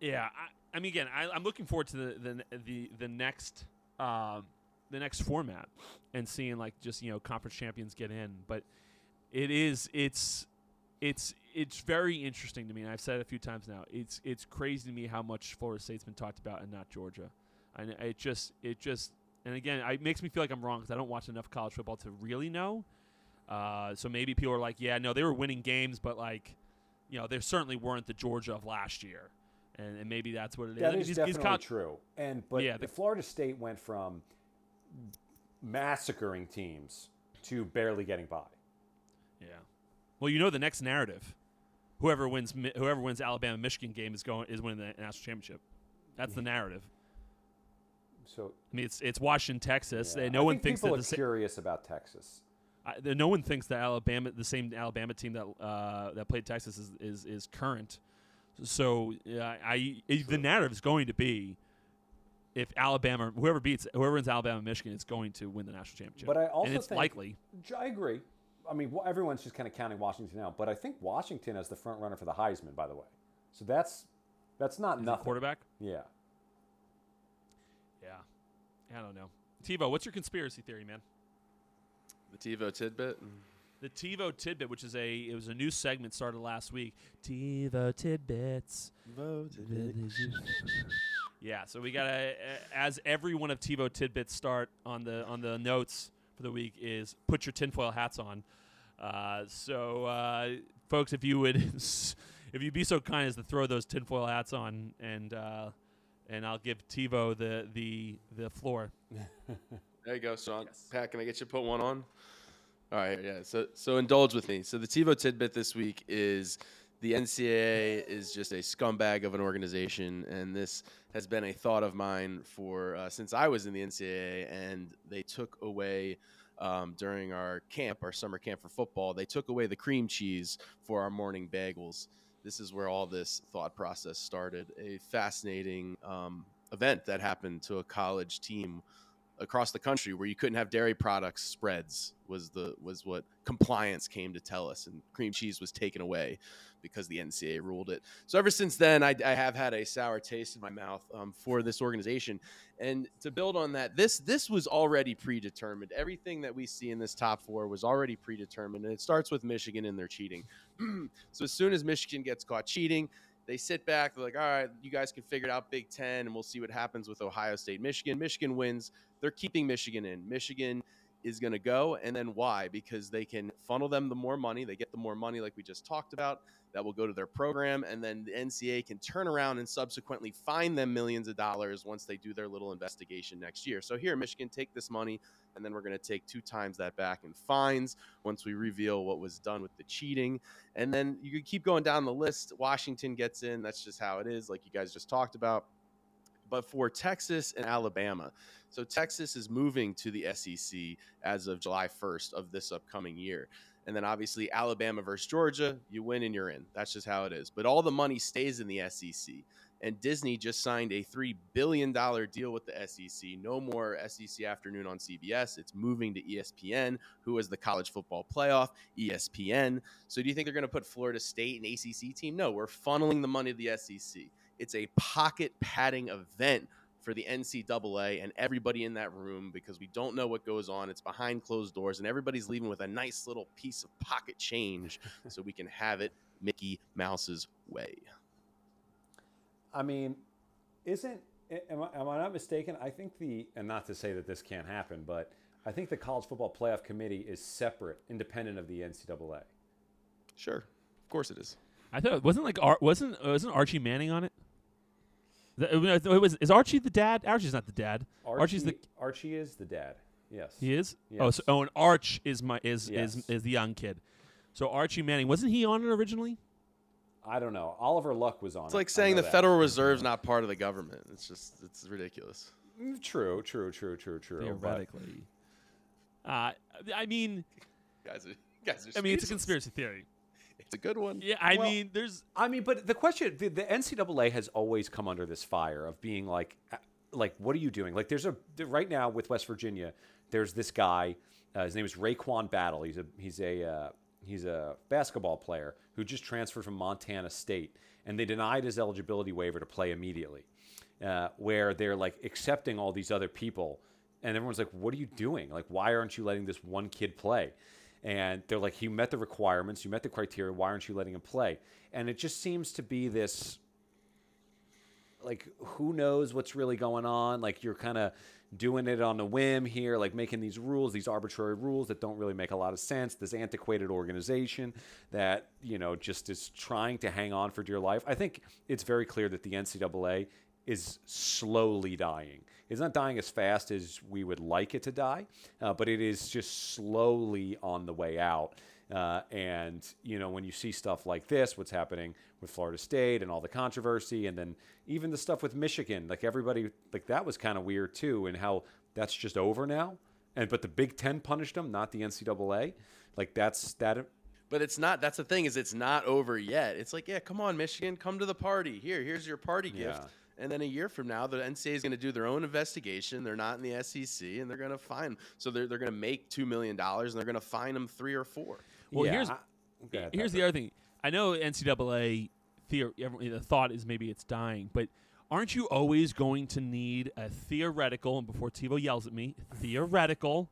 yeah. I, I mean, again, I, I'm looking forward to the the the, the next um, the next format and seeing like just you know conference champions get in. But it is it's it's it's very interesting to me, and I've said it a few times now. It's it's crazy to me how much Florida State's been talked about and not Georgia. And it just it just and again, it makes me feel like I'm wrong because I don't watch enough college football to really know. Uh, so maybe people are like, yeah, no, they were winning games, but like, you know, they certainly weren't the Georgia of last year, and, and maybe that's what it is. That I mean, is these- definitely these col- true. And but Yeah, the the- Florida State went from massacring teams to barely getting by. Yeah. Well, you know the next narrative. Whoever wins, whoever wins Alabama Michigan game is going is winning the national championship. That's the narrative. So I mean, it's it's Washington, Texas. yeah, no I one think thinks people that are the curious about Texas. I, there- no one thinks that Alabama, the same Alabama team that uh, that played Texas, is is, is current. So uh, I, the narrative is going to be if Alabama, whoever beats whoever wins Alabama, Michigan, is going to win the national championship. But I also and it's think- likely. I agree. I mean, everyone's just kind of counting Washington out, but I think Washington is the front runner for the Heisman, by the way. So that's that's not Is nothing. quarterback. Yeah. Yeah, I don't know. Tevo, what's your conspiracy theory, man? The Tevo tidbit. The Tevo tidbit, which is a it was a new segment started last week. Tevo tidbits. Yeah, so we got to as every one of Tevo tidbits start on the on the notes for the week is put your tinfoil hats on. Uh, so, uh, folks, if you would *laughs* if you'd be so kind as to throw those tinfoil hats on, and uh, and I'll give Tevo the the the floor. *laughs* There you go. So, Pat, can I get you to put one on? All right, yeah. So, so indulge with me. So, the Tevo tidbit this week is the NCAA is just a scumbag of an organization, and this has been a thought of mine for uh, since I was in the NCAA, and they took away. Um, during our camp, our summer camp for football, they took away the cream cheese for our morning bagels. This is where all this thought process started. A fascinating um, event that happened to a college team across the country where you couldn't have dairy products spreads was the was what compliance came to tell us and cream cheese was taken away because the NCAA ruled it. So ever since then, I, I have had a sour taste in my mouth um, for this organization. And to build on that, this this was already predetermined. Everything that we see in this top four was already predetermined, and it starts with Michigan and their cheating. *clears throat* so as soon as Michigan gets caught cheating, they sit back. They're like, all right, you guys can figure it out Big Ten, and we'll see what happens with Ohio State, Michigan. Michigan wins. They're keeping Michigan in. Michigan is going to go. And then why? Because they can funnel them the more money. They get the more money, like we just talked about, that will go to their program. And then the NCAA can turn around and subsequently fine them millions of dollars once they do their little investigation next year. So here, Michigan, take this money. And then we're going to take two times that back in fines once we reveal what was done with the cheating. And then you could keep going down the list. Washington gets in. That's just how it is, like you guys just talked about. But for Texas and Alabama, so Texas is moving to the SEC as of July 1st of this upcoming year. And then obviously Alabama versus Georgia, you win and you're in. That's just how it is. But all the money stays in the SEC. And Disney just signed a $3 billion deal with the SEC. No more SEC afternoon on CBS. It's moving to ESPN, who is the college football playoff, ESPN. So do you think they're going to put Florida State and ACC team? No, we're funneling the money to the SEC. It's a pocket padding event for the NCAA and everybody in that room because we don't know what goes on. It's behind closed doors, and everybody's leaving with a nice little piece of pocket change *laughs* so we can have it Mickey Mouse's way. I mean, isn't am I, am I not mistaken? I think the and not to say that this can't happen, but I think the college football playoff committee is separate, independent of the NCAA. Sure, of course it is. I thought it wasn't like wasn't wasn't Archie Manning on it? The- it was is Archie the dad? Archie's not the dad. Archie, Archie's the Archie is the dad. Yes. he is. Oh, so, Yes. oh, and Arch is my is Yes. is is the young kid. So Archie Manning wasn't he on it originally? I don't know. Oliver Luck was on. It's it. like saying the that. Federal Reserve's not part of the government. It's just it's ridiculous. Mm, True, true, true, true, true. but- Theoretically. Uh, I mean, Guys, are, guys are I mean, it's a conspiracy theory. It's a good one. Yeah, I Well- mean, there's I mean, but the question, the, the NCAA has always come under this fire of being like, uh, like, what are you doing? Like, there's a right now with West Virginia, there's this guy. Uh, his name is RaeQuan Battle. He's a he's a uh, he's a basketball player who just transferred from Montana State, and they denied his eligibility waiver to play immediately. Uh, where they're like accepting all these other people, and everyone's like, "What are you doing? Like, why aren't you letting this one kid play?" And they're like, "He met the requirements, you met the criteria. Why aren't you letting him play?" And it just seems to be this like who knows what's really going on like you're kind of doing it on a whim here like making these rules these arbitrary rules that don't really make a lot of sense this antiquated organization that you know just is trying to hang on for dear life i think it's very clear that the ncaa is slowly dying it's not dying as fast as we would like it to die uh, but it is just slowly on the way out uh, and you know when you see stuff like this, what's happening with Florida State and all the controversy, and then even the stuff with Michigan, like everybody, like that was kind of weird too, and how that's just over now. And but the Big Ten punished them, not the NCAA. Like that's that. But it's not. That's the thing is, it's not over yet. It's like, yeah, come on, Michigan, come to the party. Here, here's your party gift. Yeah. And then a year from now, the NCAA is going to do their own investigation. They're not in the SEC, and they're going to fine. So they're they're going to make two million dollars, and they're going to fine them three or four. well. yeah, here's I- ahead, here's the other thing. I know NCAA theor- every- the thought is maybe it's dying, but aren't you always going to need a theoretical? And before Tevo yells at me, theoretical,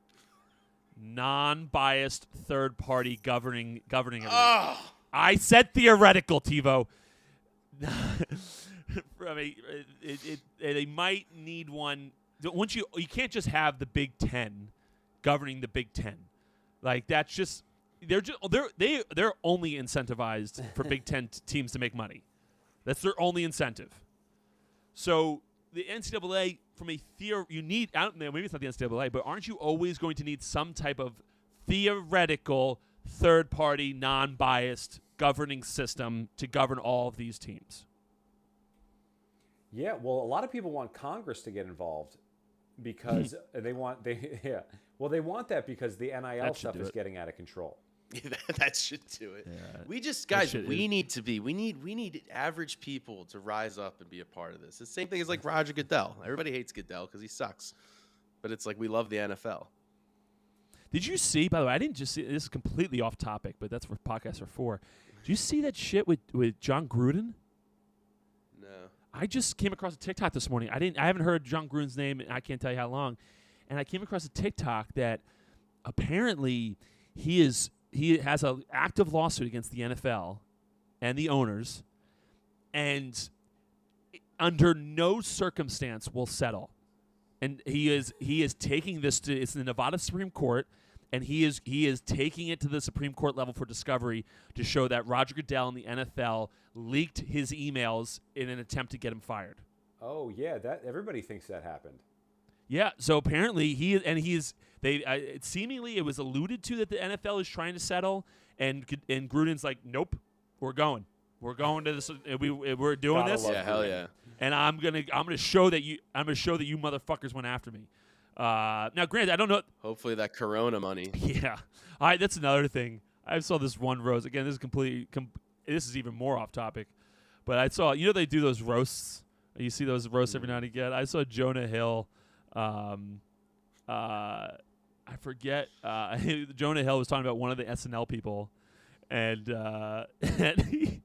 non-biased third-party governing governing. everything. Oh, I said theoretical, Tevo. *laughs* *laughs* I mean, it, it, they might need one. Once you you can't just have the Big Ten governing the Big Ten, like that's just they're just they're they they're only incentivized for Big Ten t- teams to make money. That's their only incentive. So the NCAA, from a theory, you need I don't know maybe it's not the NCAA, but aren't you always going to need some type of theoretical third-party, non-biased governing system to govern all of these teams? Yeah, well, a lot of people want Congress to get involved because hmm. they want they *laughs* yeah. Well, they want that because the NIL stuff is it. getting out of control. *laughs* that, that should do it. Yeah, we just that guys, shit we is- need to be. We need we need average people to rise up and be a part of this. The same thing as like Roger Goodell. Everybody hates Goodell because he sucks, but it's like we love the NFL. Did you see? By the way, I didn't just see. This is completely off topic, but that's what podcasts are for. Did you see that shit with with Jon Gruden? I just came across a TikTok this morning. I didn't. I haven't heard Jon Gruden's name. and I can't tell you how long. And I came across a TikTok that apparently he is he has an active lawsuit against the NFL and the owners, and under no circumstance will settle. And he is he is taking this to it's the Nevada Supreme Court, and he is he is taking it to the Supreme Court level for discovery to show that Roger Goodell and the NFL leaked his emails in an attempt to get him fired. Oh yeah, that everybody thinks that happened. Yeah, so apparently he and he's they uh, it seemingly it was alluded to that the NFL is trying to settle, and and Gruden's like, nope, we're going, we're going to this, we we're doing Gotta this, love Yeah, hell yeah. and I'm gonna I'm gonna show that you I'm gonna show that you motherfuckers went after me. Uh, now, granted, I don't know. *laughs* Hopefully that Corona money. Yeah, all right, that's another thing. I saw this one roast again. This is completely. Com- this is even more off topic, but I saw you know they do those roasts. You see those roasts every now and again. I saw Jonah Hill. Um, uh, I forget. Uh, *laughs* Jonah Hill was talking about one of the SNL people, and uh, *laughs* and, he,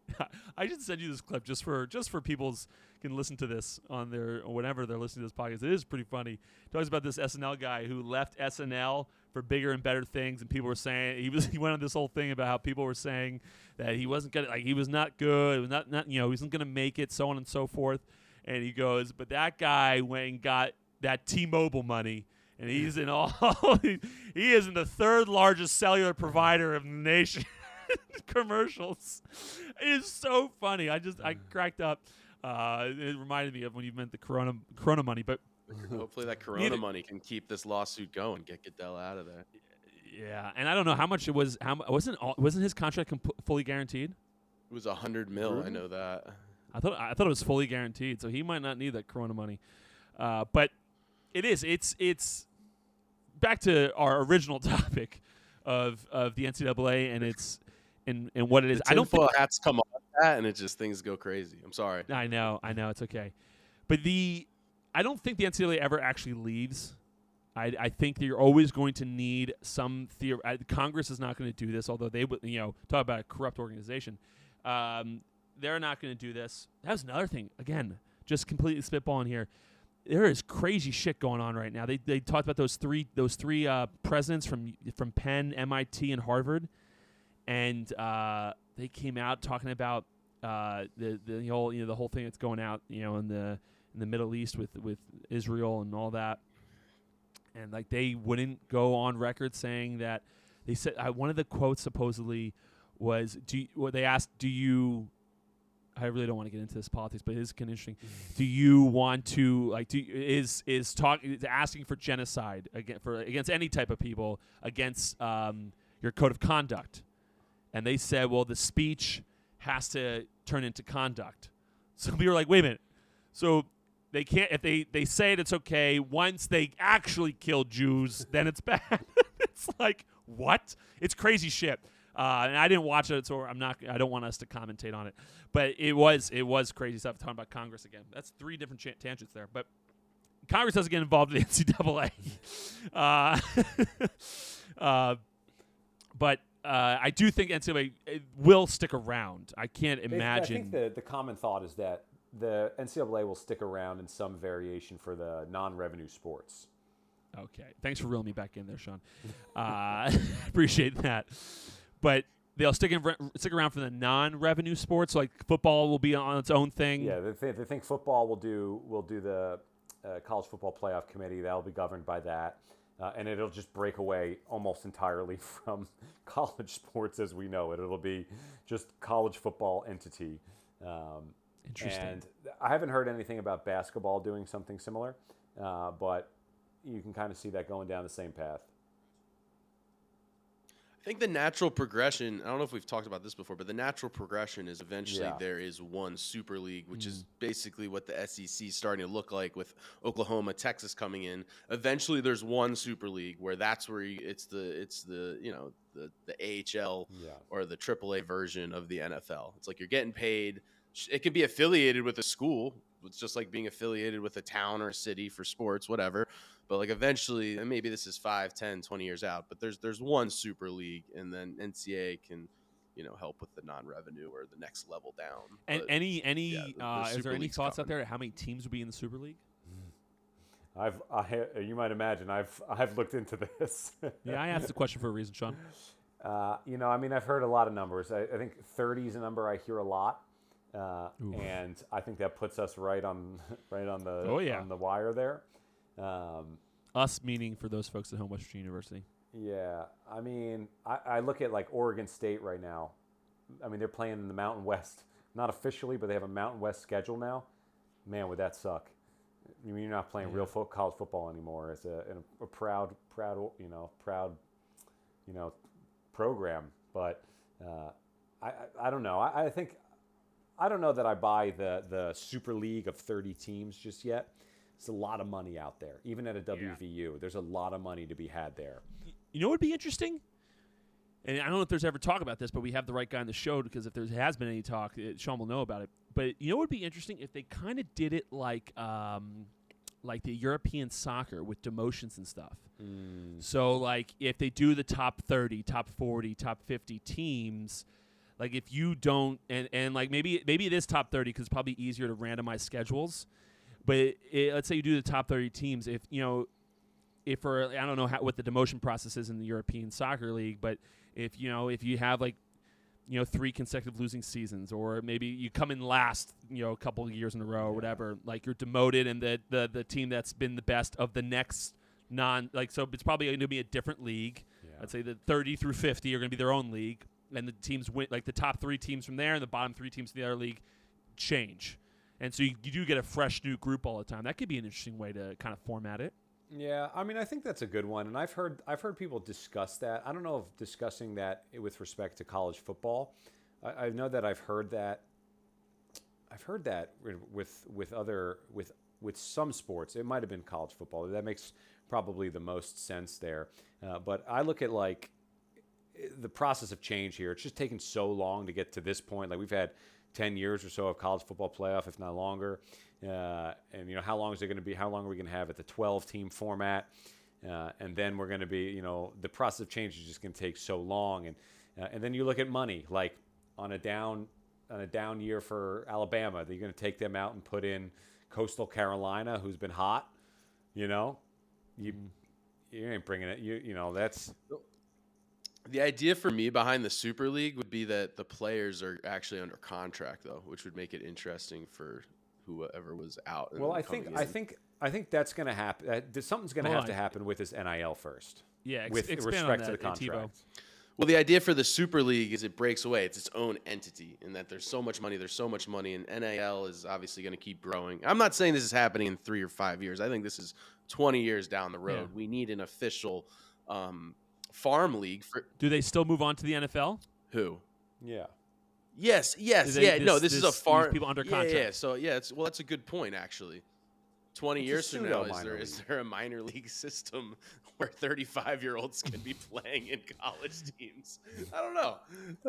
I should send you this clip just for just for people's can listen to this on their whenever they're listening to this podcast. It is pretty funny. Talks about this SNL guy who left SNL for bigger and better things, and people were saying he was *laughs* he went on this whole thing about how people were saying that he wasn't gonna like he was not good, not not you know he wasn't gonna make it, so on and so forth. And he goes, but that guy went and got that T-Mobile money and he's in all *laughs* he is in the third largest cellular provider of the nation *laughs* *laughs* commercials it is so funny i just i *sighs* cracked up uh, it reminded me of when you meant the corona corona money but *laughs* Hopefully that Corona Neither- money can keep this lawsuit going, get Goodell out of there. yeah and i don't know how much it was how wasn't all, wasn't his contract comp- fully guaranteed It was a hundred mil. I know that. I thought I thought it was fully guaranteed, so he might not need that Corona money. Uh, but it is. It's it's back to our original *laughs* topic of of the NCAA and it's and and what it is. I don't think, hats come off that, and it just things go crazy. I'm sorry. I know, I know, it's okay. But the I don't think the NCAA ever actually leaves. I, I think that you're always going to need some theory. Congress is not going to do this, although they would, you know, talk about a corrupt organization. Um, they're not going to do this. That was another thing. Again, just completely spitballing here. There is crazy shit going on right now. They, they talked about those three those three uh, presidents from from Penn, MIT, and Harvard, and uh, they came out talking about uh, the the whole you know the whole thing that's going out you know in the in the Middle East with with Israel and all that, and like they wouldn't go on record saying that they said uh, one of the quotes supposedly was do you, well, they asked do you I really don't want to get into this politics, but it is kind of interesting. Do you want to like? Do is is talking asking for genocide against for against any type of people against um, your code of conduct? And they said, well, the speech has to turn into conduct. *laughs* So we were like, wait a minute. So they can't if they they say it, it's okay. Once they actually kill Jews, *laughs* then it's bad. *laughs* it's like what? It's crazy shit. Uh, and I didn't watch it, so I'm not. I don't want us to commentate on it. But it was it was crazy stuff. Talking about Congress again. That's three different cha- tangents there. But Congress doesn't get involved in the NCAA. uh, uh, but uh, I do think NCAA will stick around. I can't imagine. I think the, the common thought is that the NCAA will stick around in some variation for the non-revenue sports. Okay. Thanks for reeling me back in there, Sean. Uh, *laughs* appreciate that. But they'll stick in, stick around for the non-revenue sports. Like football will be on its own thing. Yeah, they, th- they think football will do will do the uh, college football playoff committee. That'll be governed by that, uh, and it'll just break away almost entirely *laughs* from college sports as we know it. It'll be just college football entity. Um, Interesting. And I haven't heard anything about basketball doing something similar, uh, but you can kind of see that going down the same path. I think the natural progression, I don't know if we've talked about this before, but the natural progression is eventually Yeah. there is one Super League, which is mm. basically what the SEC is starting to look like with Oklahoma, Texas coming in. Eventually there's one Super League where that's where you, it's the it's the, you know, the the AHL Yeah. or the AAA version of the NFL. It's like you're getting paid. It can be affiliated with a school. It's just like being affiliated with a town or a city for sports, whatever. But like eventually, and maybe this is 5, 10, 20 years out, but there's there's one super league and then NCAA can, you know, help with the non-revenue or the next level down. and But any any yeah, the- the uh, is there any League's thoughts out coming. there how many teams would be in the Super League? I've, I, you might imagine, I've, I've looked into this. Yeah, I asked the *laughs* question for a reason, Sean. Uh, you know, I mean, I've heard a lot of numbers. I, I think 30 is a number I hear a lot, uh, and I think that puts us right on, *laughs* right on the, Oh, yeah. on the wire there. Um, Us meaning for those folks at home, West Virginia University. yeah, I mean, I, I look at like Oregon State right now. I mean, they're playing in the Mountain West, not officially, but they have a Mountain West schedule now. Man, would that suck? I mean, you're not playing real fo- college football anymore. As a, a, a proud, proud, you know, proud, you know, program. But uh, I, I, I don't know. I, I think I don't know that I buy the the Super League of 30 teams just yet. It's a lot of money out there, even at a WVU. There's a lot of money to be had there. You know what would be interesting? And I don't know if there's ever talk about this, but we have the right guy on the show because if there has been any talk, uh, Sean will know about it. But you know what would be interesting if they kind of did it like um, like the European soccer with demotions and stuff. So like if they do the top 30, top 40, top 50 teams, like if you don't and and like maybe maybe it is top 30 because it's probably easier to randomize schedules but it, it, let's say you do the top 30 teams if you know if for i don't know how, what the demotion process is in the european soccer league but if you know if you have like you know three consecutive losing seasons or maybe you come in last you know a couple of years in a row or whatever like you're demoted and the the, the team that's been the best of the next non like so it's probably going to be a different league. Yeah. i'd say the 30 through 50 are going to be their own league and the teams win like the top three teams from there and the bottom three teams from the other league change and so you, you do get a fresh new group all the time that could be an interesting way to kind of format it Yeah, I mean, I think that's a good one, and I've heard I've heard people discuss that. I don't know if discussing that with respect to college football. I, I know that I've heard that. I've heard that with with other with with some sports. It might have been college football. That makes probably the most sense there. Uh, but I look at like the process of change here. It's just taken so long to get to this point. Like we've had 10 years or so of college football playoff, if not longer. Uh, and, you know, how long is it going to be? How long are we going to have it? The 12 team format. Uh, and then we're going to be, you know, the process of change is just going to take so long. And, uh, and then you look at money, like on a down, on a down year for Alabama, you're going to take them out and put in coastal Carolina, who's been hot, you know, you, you ain't bringing it. You, you know, that's, The idea for me behind the Super League would be that the players are actually under contract, though, which would make it interesting for whoever was out. Well, I coming think I think I think that's going to happen. Uh, something's going to Hold have to happen with this NIL first. yeah ex- with respect on to the that, Tevo. contract. Well, the idea for the Super League is it breaks away. It's its own entity, in that there's so much money. There's so much money, and NIL is obviously going to keep growing. I'm not saying this is happening in three or five years. I think this is 20 years down the road. Yeah. We need an official um, farm league for do they still move on to the nfl who? Yeah. Yes, yes, They- yeah. no, this- this, is a farm. people under yeah, Yeah, contract. so yeah, it's, well, that's a good point actually. 20 It's years from now, is there is there a minor *laughs* league system where 35 year olds can be *laughs* playing in college teams? I don't know.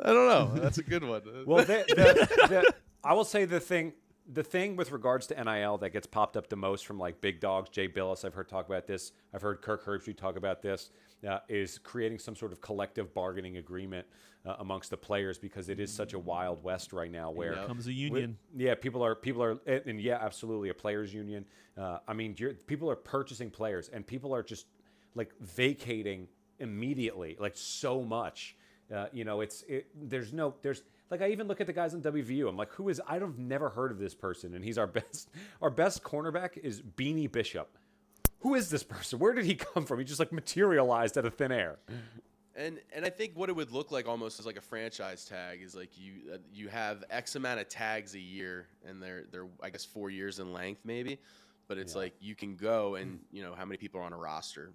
I don't know. That's a good one. Well, the, the, the, I will say the thing the thing with regards to NIL that gets popped up the most from like big dogs, Jay Bilas, I've heard talk about this. I've heard Kirk Herbstreit talk about this. Uh, is creating some sort of collective bargaining agreement uh, amongst the players because it is such a wild west right now where Yep. comes a union yeah, people are people are and and yeah, absolutely a players union. Uh, I mean, you're, people are purchasing players, and people are just like vacating immediately, like so much. Uh, you know, it's it, there's no there's like I even look at the guys on WVU. I'm like, who is? I've never heard of this person, and he's our *laughs* best our best cornerback is Beanie Bishop. Who is this person? Where did he come from? He just like materialized out of thin air. And and I think what it would look like almost as like a franchise tag is like you uh, you have X amount of tags a year, and they're they're I guess four years in length maybe, but it's like you can go and you know how many people are on a roster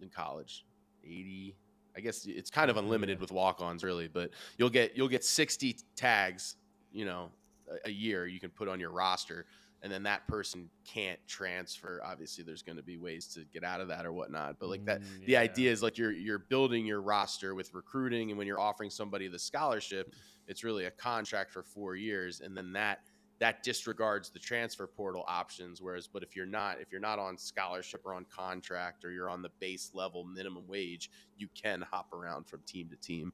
in college, eighty. I guess it's kind of unlimited with walk-ons really, but you'll get you'll get sixty tags, you know, a, a year you can put on your roster. And then that person can't transfer. Obviously, there's going to be ways to get out of that or whatnot. But like that, Mm, the idea is like you're you're building your roster with recruiting, and when you're offering somebody the scholarship, it's really a contract for four years, and then that that disregards the transfer portal options. Whereas, but if you're not if you're not on scholarship or on contract or you're on the base level minimum wage, you can hop around from team to team.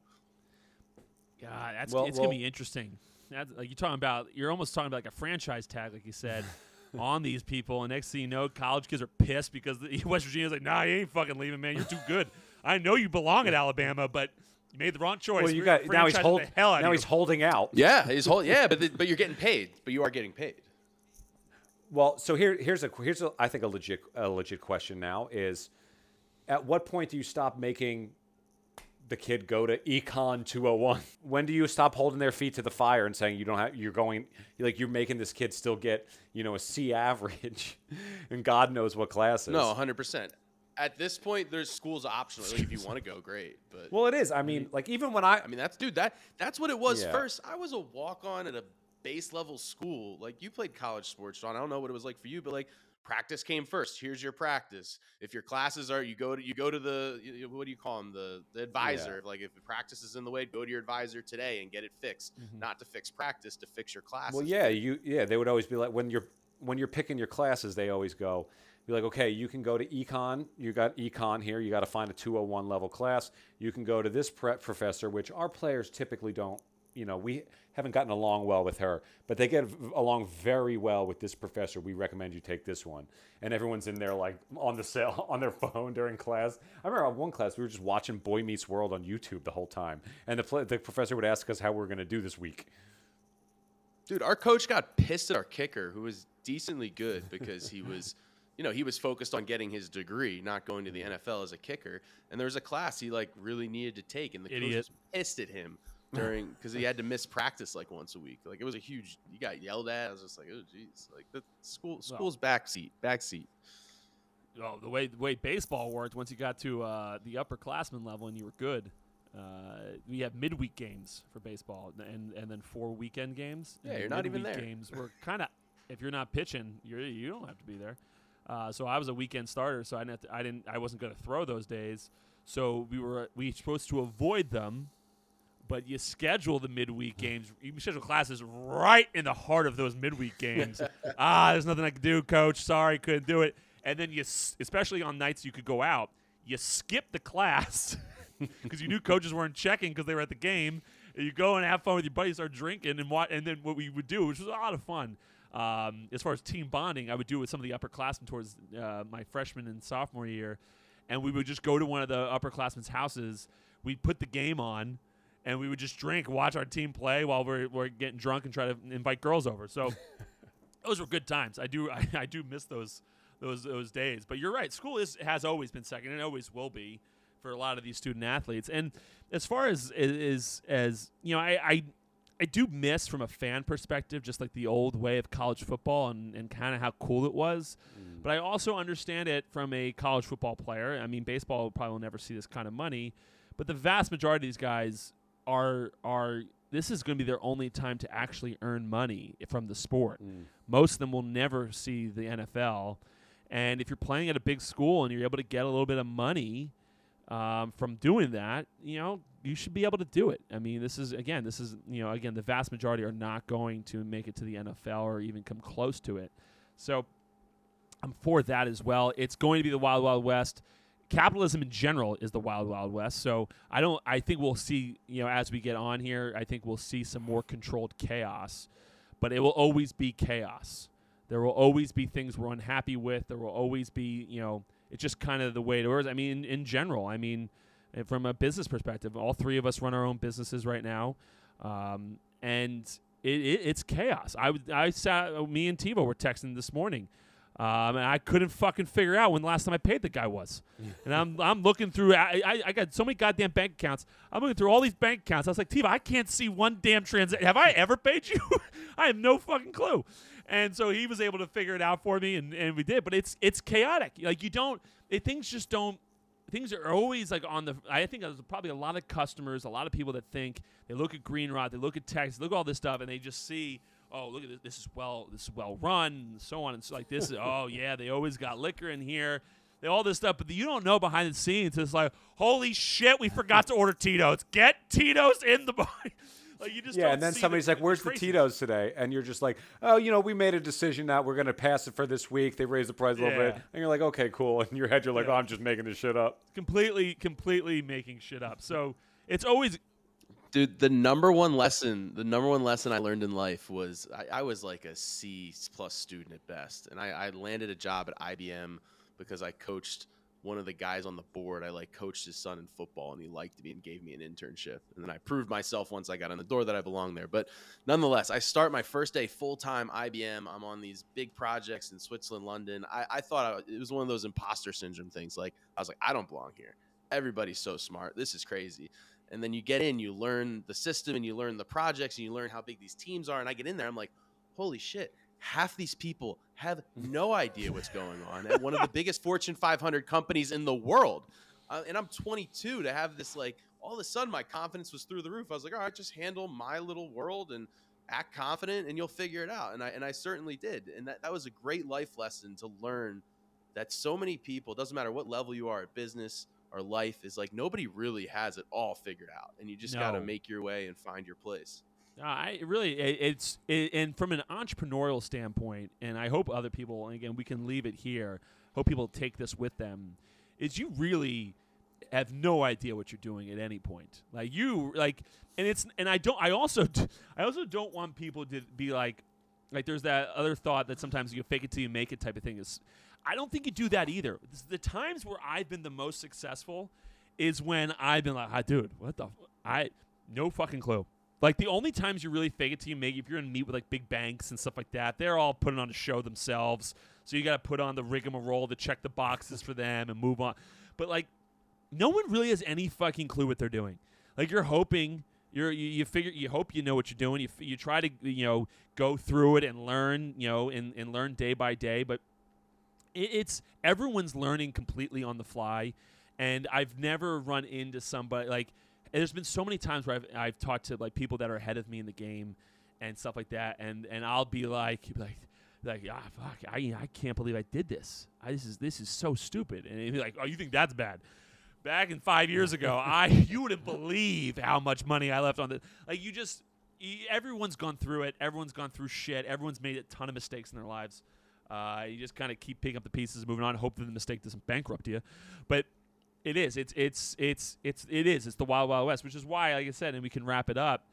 God, that's Well- it's well- gonna be interesting. That's, like you're talking about, you're almost talking about like a franchise tag, like you said, *laughs* on these people. And next thing you know, college kids are pissed because the, *laughs* West Virginia's like, nah, you ain't fucking leaving, man. You're too good. I know you belong at Alabama, but you made the wrong choice. Well, you We're got now he's franchising hold, the hell out now of he's you. holding out. Yeah, he's whole, yeah, but the, but you're getting paid. But you are getting paid. Well, so here, here's a here's a, I think a legit a legit question now is, at what point do you stop making the kid go to Econ 201? When do you stop holding their feet to the fire and saying you don't have you're going like you're making this kid still get you know a C average, *laughs* and God knows what classes? No, 100. Percent At this point, there's schools optional. Like if you want to go, great. But Well, it is. I mean, like even when I I mean, that's dude. That that's what it was Yeah. first. I was a walk on at a base level school. Like you played college sports, Sean. I don't know what it was like for you, but like practice came first. Here's your practice. If your classes are, you go to you go to the you- you- what do you call them? the the advisor. Like if the practice is in the way, go to your advisor today and get it fixed. Mm-hmm. Not to fix practice, to fix your classes. Well, yeah, you yeah, they would always be like when you're when you're picking your classes, they always go be like, okay, you can go to econ. You got econ here. You got to find a 201 level class. You can go to this prep professor, which our players typically don't you know, we haven't gotten along well with her, but they get along very well with this professor. We recommend you take this one. And everyone's in there like on the cell *laughs* on their phone during class. I remember on one class we were just watching Boy Meets World on YouTube the whole time, and the the professor would ask us how we are going to do this week. Dude, our coach got pissed at our kicker, who was decently good because he was, you know, he was focused on getting his degree, not going to the NFL as a kicker. And there was a class he like really needed to take, and the coach Idiot. was pissed at him during because he had to miss practice like once a week. Like it was a huge. He got yelled at. I was just like, oh jeez, like the school school's backseat, backseat. well, the way the way baseball worked, once you got to uh, the upperclassmen level and you were good, uh, we have midweek games for baseball, and and then four weekend games. Yeah, you're not even there. Games were kind of if you're not pitching, you're you don't have to be there. Uh, so I was a weekend starter, so I didn't to, I didn't I wasn't going to throw those days. So we were we supposed to avoid them, but you schedule the midweek *laughs* games. You schedule classes right in the heart of those midweek games. *laughs* ah, there's nothing I can do, coach. Sorry, couldn't do it. And then you, especially on nights you could go out, you skip the class *laughs* because you knew coaches weren't checking because they were at the game. You go and have fun with your buddies, start drinking, and what? And then what we would do, which was a lot of fun. Um, as far as team bonding, I would do it with some of the upperclassmen towards uh, my freshman and sophomore year, and we would just go to one of the upperclassmen's houses. We'd put the game on, and we would just drink, watch our team play while we're, we're getting drunk, and try to invite girls over. So *laughs* those were good times. I do *laughs* I, I do miss those those those days. But you're right. School is has always been second, and always will be for a lot of these student athletes. And as far as is as you know, I. I I do miss from a fan perspective, just like the old way of college football and, and kind of how cool it was. Mm. But I also understand it from a college football player. I mean, baseball probably will never see this kind of money, but the vast majority of these guys are are this is going to be their only time to actually earn money from the sport. Mm. Most of them will never see the NFL, and if you're playing at a big school and you're able to get a little bit of money um, from doing that, you know, you should be able to do it. I mean, this is again, this is you know, again, the vast majority are not going to make it to the NFL or even come close to it. So I'm for that as well. It's going to be the wild, wild west. Capitalism in general is the wild, wild west. So I don't. I think we'll see. You know, as we get on here, I think we'll see some more controlled chaos, but it will always be chaos. There will always be things we're unhappy with. There will always be, you know, it's just kind of the way it works. I mean, in, in general, I mean, eh, from a business perspective, all three of us run our own businesses right now, um, and it, it, it's chaos. I would, I sat, me and Tevo were texting this morning. Um, and I couldn't fucking figure out when the last time I paid the guy was. and I'm, I'm looking through, I, I, I got so many goddamn bank accounts. I'm looking through all these bank accounts. I was like, Tevo, I can't see one damn transaction. Have I ever paid you? *laughs* I have no fucking clue. And so he was able to figure it out for me, and, and we did. But it's it's chaotic. Like you don't, it, things just don't. Things are always like on the. I think there's probably a lot of customers, a lot of people that think they look at Green Rod, they look at Texas, look at all this stuff, and they just see, oh, look at this. This is well, this is well run, and so on. And so like this is, *laughs* oh yeah, they always got liquor in here. They, all this stuff, but you don't know behind the scenes. It's like, holy shit, we forgot to order Tito's. Get Tito's in the *laughs* bar. Like you just Yeah, and then somebody's the- like, "Where's the craziness. Tito's today?" And you're just like, "Oh, you know, we made a decision that we're going to pass it for this week. They raised the price a little bit." And you're like, "Okay, cool." And *laughs* in your head, you're like, Yeah. "Oh, I'm just making this shit up." completely, completely making shit up. So it's always Dude, the number one lesson, the number one lesson I learned in life was I, I was like a C plus student at best, and I, I landed a job at IBM because I coached one of the guys on the board. I like coached his son in football, and he liked me and gave me an internship. And then I proved myself once I got in the door that I belonged there. But nonetheless, I start my first day full time IBM. I'm on these big projects in Switzerland, London. I, I thought I, it was one of those imposter syndrome things. Like I was like, I don't belong here. Everybody's so smart. This is crazy and then you get in, you learn the system, and you learn the projects, and you learn how big these teams are. And I get in there, I'm like, holy shit! Half these people have no idea what's going on at one of the biggest Fortune 500 companies in the world. Uh, and I'm 22 to have this like all of a sudden my confidence was through the roof. I was like, all right, just handle my little world and act confident, and you'll figure it out. And I and I certainly did. And that that was a great life lesson to learn that so many people doesn't matter what level you are at business or life is like nobody really has it all figured out and you just got to make your way and find your place Uh, I really, it, it's it, and from an entrepreneurial standpoint, and I hope other people, and again, we can leave it here. Hope people take this with them. Is you really, have no idea what you're doing at any point. Like you like and it's and I don't I also *laughs* I also don't want people to be like like there's that other thought that sometimes you fake it till you make it type of thing is I don't think you do that either. The times where I've been the most successful is when I've been like, ah, dude, what the f- I no fucking clue. Like the only times you really fake it till you make if you're gonna meet with like big banks and stuff like that, they're all putting on a show themselves. So you got to put on the rigmarole to check the boxes for them and move on. But like, no one really has any fucking clue what they're doing. Like you're hoping you're you, you figure you hope you know what you're doing. You you try to you know go through it and learn you know and and learn day by day. But it, it's everyone's learning completely on the fly, and I've never run into somebody like. There's been so many times where I've I've talked to like people that are ahead of me in the game, and stuff like that, and and I'll be like like like ah fuck I I can't believe I did this. I, this is this is so stupid, and he'd be like oh you think that's bad. Back in five years ago, *laughs* I you wouldn't believe how much money I left on the like you just everyone's gone through it. Everyone's gone through shit. Everyone's made a ton of mistakes in their lives. Uh, you just kind of keep picking up the pieces, moving on. Hope that the mistake doesn't bankrupt you. But it is. It's it's it's it's it is. It's the wild wild west, which is why, like I said, and we can wrap it up.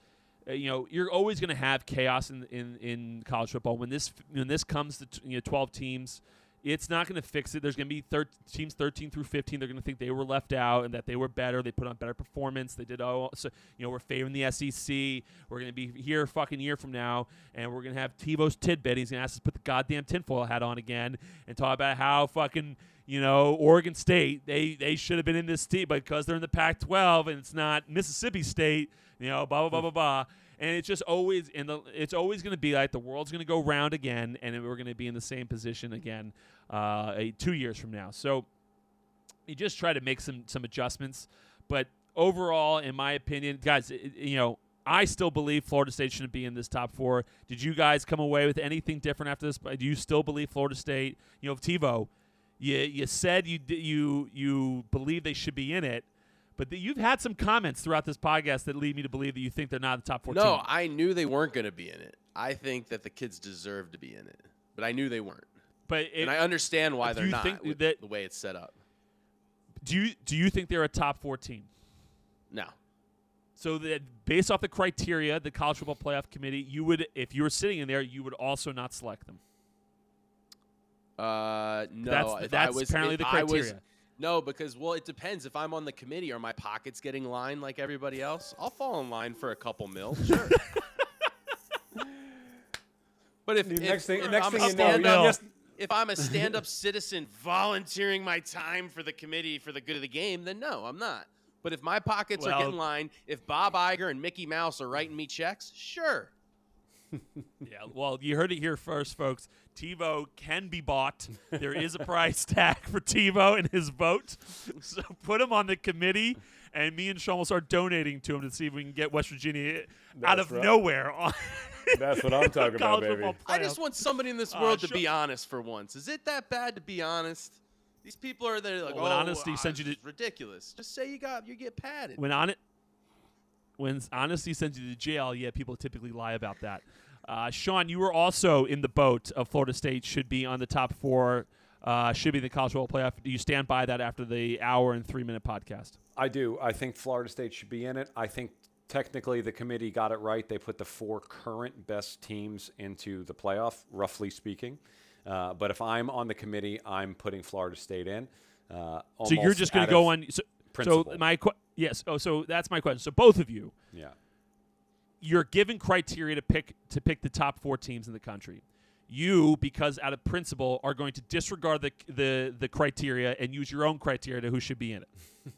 Uh, you know, you're always going to have chaos in, in in college football. When this when this comes to t- you know 12 teams, it's not going to fix it. There's going to be thir- teams 13 through 15. They're going to think they were left out and that they were better. They put on better performance. They did oh, so you know we're favoring the SEC. We're going to be here a fucking year from now, and we're going to have Tevo's tidbit. He's going to ask us to put the goddamn tinfoil hat on again and talk about how fucking you know Oregon State they they should have been in this team, but because they're in the Pac-12 and it's not Mississippi State, you know, blah blah blah blah blah. And it's just always in the. It's always going to be like the world's going to go round again, and we're going to be in the same position again uh, two years from now. So you just try to make some some adjustments, but overall, in my opinion, guys, it, you know. I still believe Florida State shouldn't be in this top four. Did you guys come away with anything different after this? Do you still believe Florida State? You know, Tevo, you you said you you you believe they should be in it, but th- you've had some comments throughout this podcast that lead me to believe that you think they're not the top four. No. I knew they weren't going to be in it. I think that the kids deserve to be in it, but I knew they weren't, but it, and I understand why they're you not think with that- the way it's set up. do you do you think they're a top 14? No, So that based off the criteria, the college football playoff committee, you would, if you were sitting in there, you would also not select them. uh, no. That's- that's was, apparently the I was- criteria. No, because well, it depends. If I'm on the committee, are my pockets getting lined like everybody else? I'll fall in line for a couple mil, sure. *laughs* but if, if, next thing- if next I'm thing a you know, you if I'm a stand-up citizen volunteering my time for the committee for the good of the game, then no, I'm not. But if my pockets Well- are getting lined, if Bob Iger and Mickey Mouse are writing me checks, sure. Yeah, well, you heard it here first, folks. Tevo can be bought. There is a *laughs* price tag for Tevo and his vote. So put him on the committee, and me and Sean will start donating to him to see if we can get West Virginia out of right. nowhere. On *laughs* That's what I'm talking about, baby. football I just want somebody in this Uh, world to sure. be honest for once. Is it that bad to be honest? These people are there like, Well, when oh, honesty sends you to- ridiculous. Just say you got you get padded. when on it when honesty sends you to jail, yeah, people typically lie about that. Uh, Sean, you were also in the boat of Florida State should be on the top four, uh, should be in the college football playoff. Do you stand by that after the hour and three minute podcast? I do. I think Florida State should be in it. I think technically the committee got it right. They put the four current best teams into the playoff, roughly speaking. Uh, but if I'm on the committee, I'm putting Florida State in. Uh, So you're just going to go on. So, so my que- yes. Oh, so that's my question. So both of you, Yeah. You're given criteria to pick to pick the top four teams in the country. You, because out of principle, are going to disregard the the the criteria and use your own criteria to who should be in it. *laughs*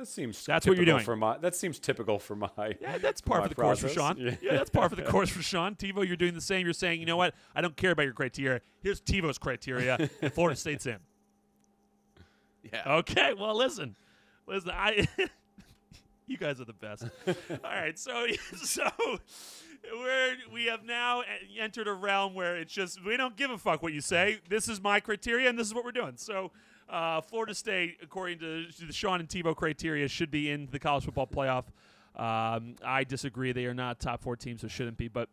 That seems That's what you're typical doing. For my, that seems typical for my. Yeah, that's for *laughs* par my for the course for. Sean. Yeah. Yeah. that's par for the *laughs* course for Sean. Tevo, you're doing the same. You're saying, you know what? I don't care about your criteria. Here's Tevo's criteria, and Florida State's in. yeah. Okay, well, listen, listen, I, you guys are the best. All right, so *laughs* so we're we have now entered a realm where it's just we don't give a fuck what you say. This is my criteria, and this is what we're doing. So. Uh, Florida State, according to the Sean and Tevo criteria, should be in the college football playoff. Um, I disagree; they are not top four teams, so shouldn't be. But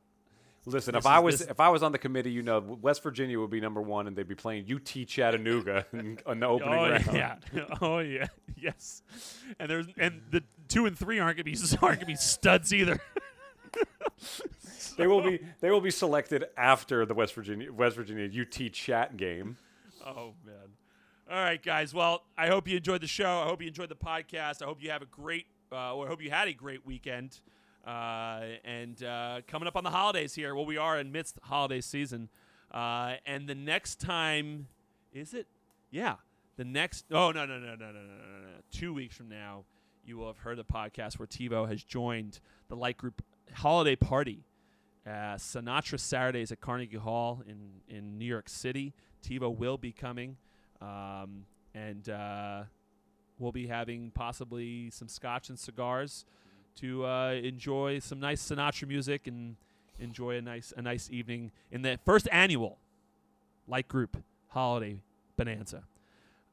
Listen, This if I was this- if I was on the committee, you know, West Virginia would be number one, and they'd be playing UT Chattanooga *laughs* in, on the opening oh round. yeah, *laughs* oh yeah, yes. And there's and the two and three aren't gonna be *laughs* aren't gonna be studs either. They will be they will be selected after the West Virginia West Virginia UT chat game. Oh man. All right, guys. Well, I hope you enjoyed the show. I hope you enjoyed the podcast. I hope you have a great, uh, or I hope you had a great weekend. Uh, and uh, coming up on the holidays here, well, we are in midst holiday season. Uh, and the next time, is it? Yeah, the next. Oh no no no no no no no no no. Two weeks from now, you will have heard the podcast where Tevo has joined the Light Group holiday party. Uh, Sinatra Saturdays at Carnegie Hall in, in New York City. Tevo will be coming, um, and uh, we'll be having possibly some scotch and cigars to uh, enjoy some nice Sinatra music and enjoy a nice a nice evening in the first annual Light Group Holiday Bonanza.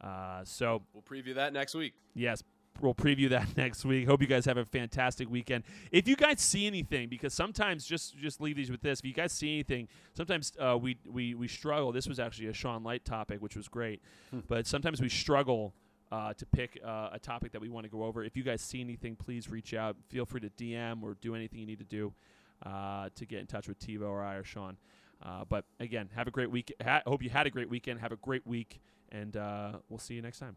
Uh, so We'll preview that next week. yes, we'll preview that *laughs* next week. Hope you guys have a fantastic weekend. If you guys see anything, because sometimes just just leave these with this. If you guys see anything, sometimes uh, we we we struggle. This was actually a Sean Light topic, which was great, but sometimes we struggle. Uh, to pick uh, a topic that we want to go over. If you guys see anything, please reach out. Feel free to DM or do anything you need to do uh, to get in touch with Tevo or I or Sean. Uh, but again, have a great week. Ha- hope you had a great weekend. Have a great week, and uh, we'll see you next time.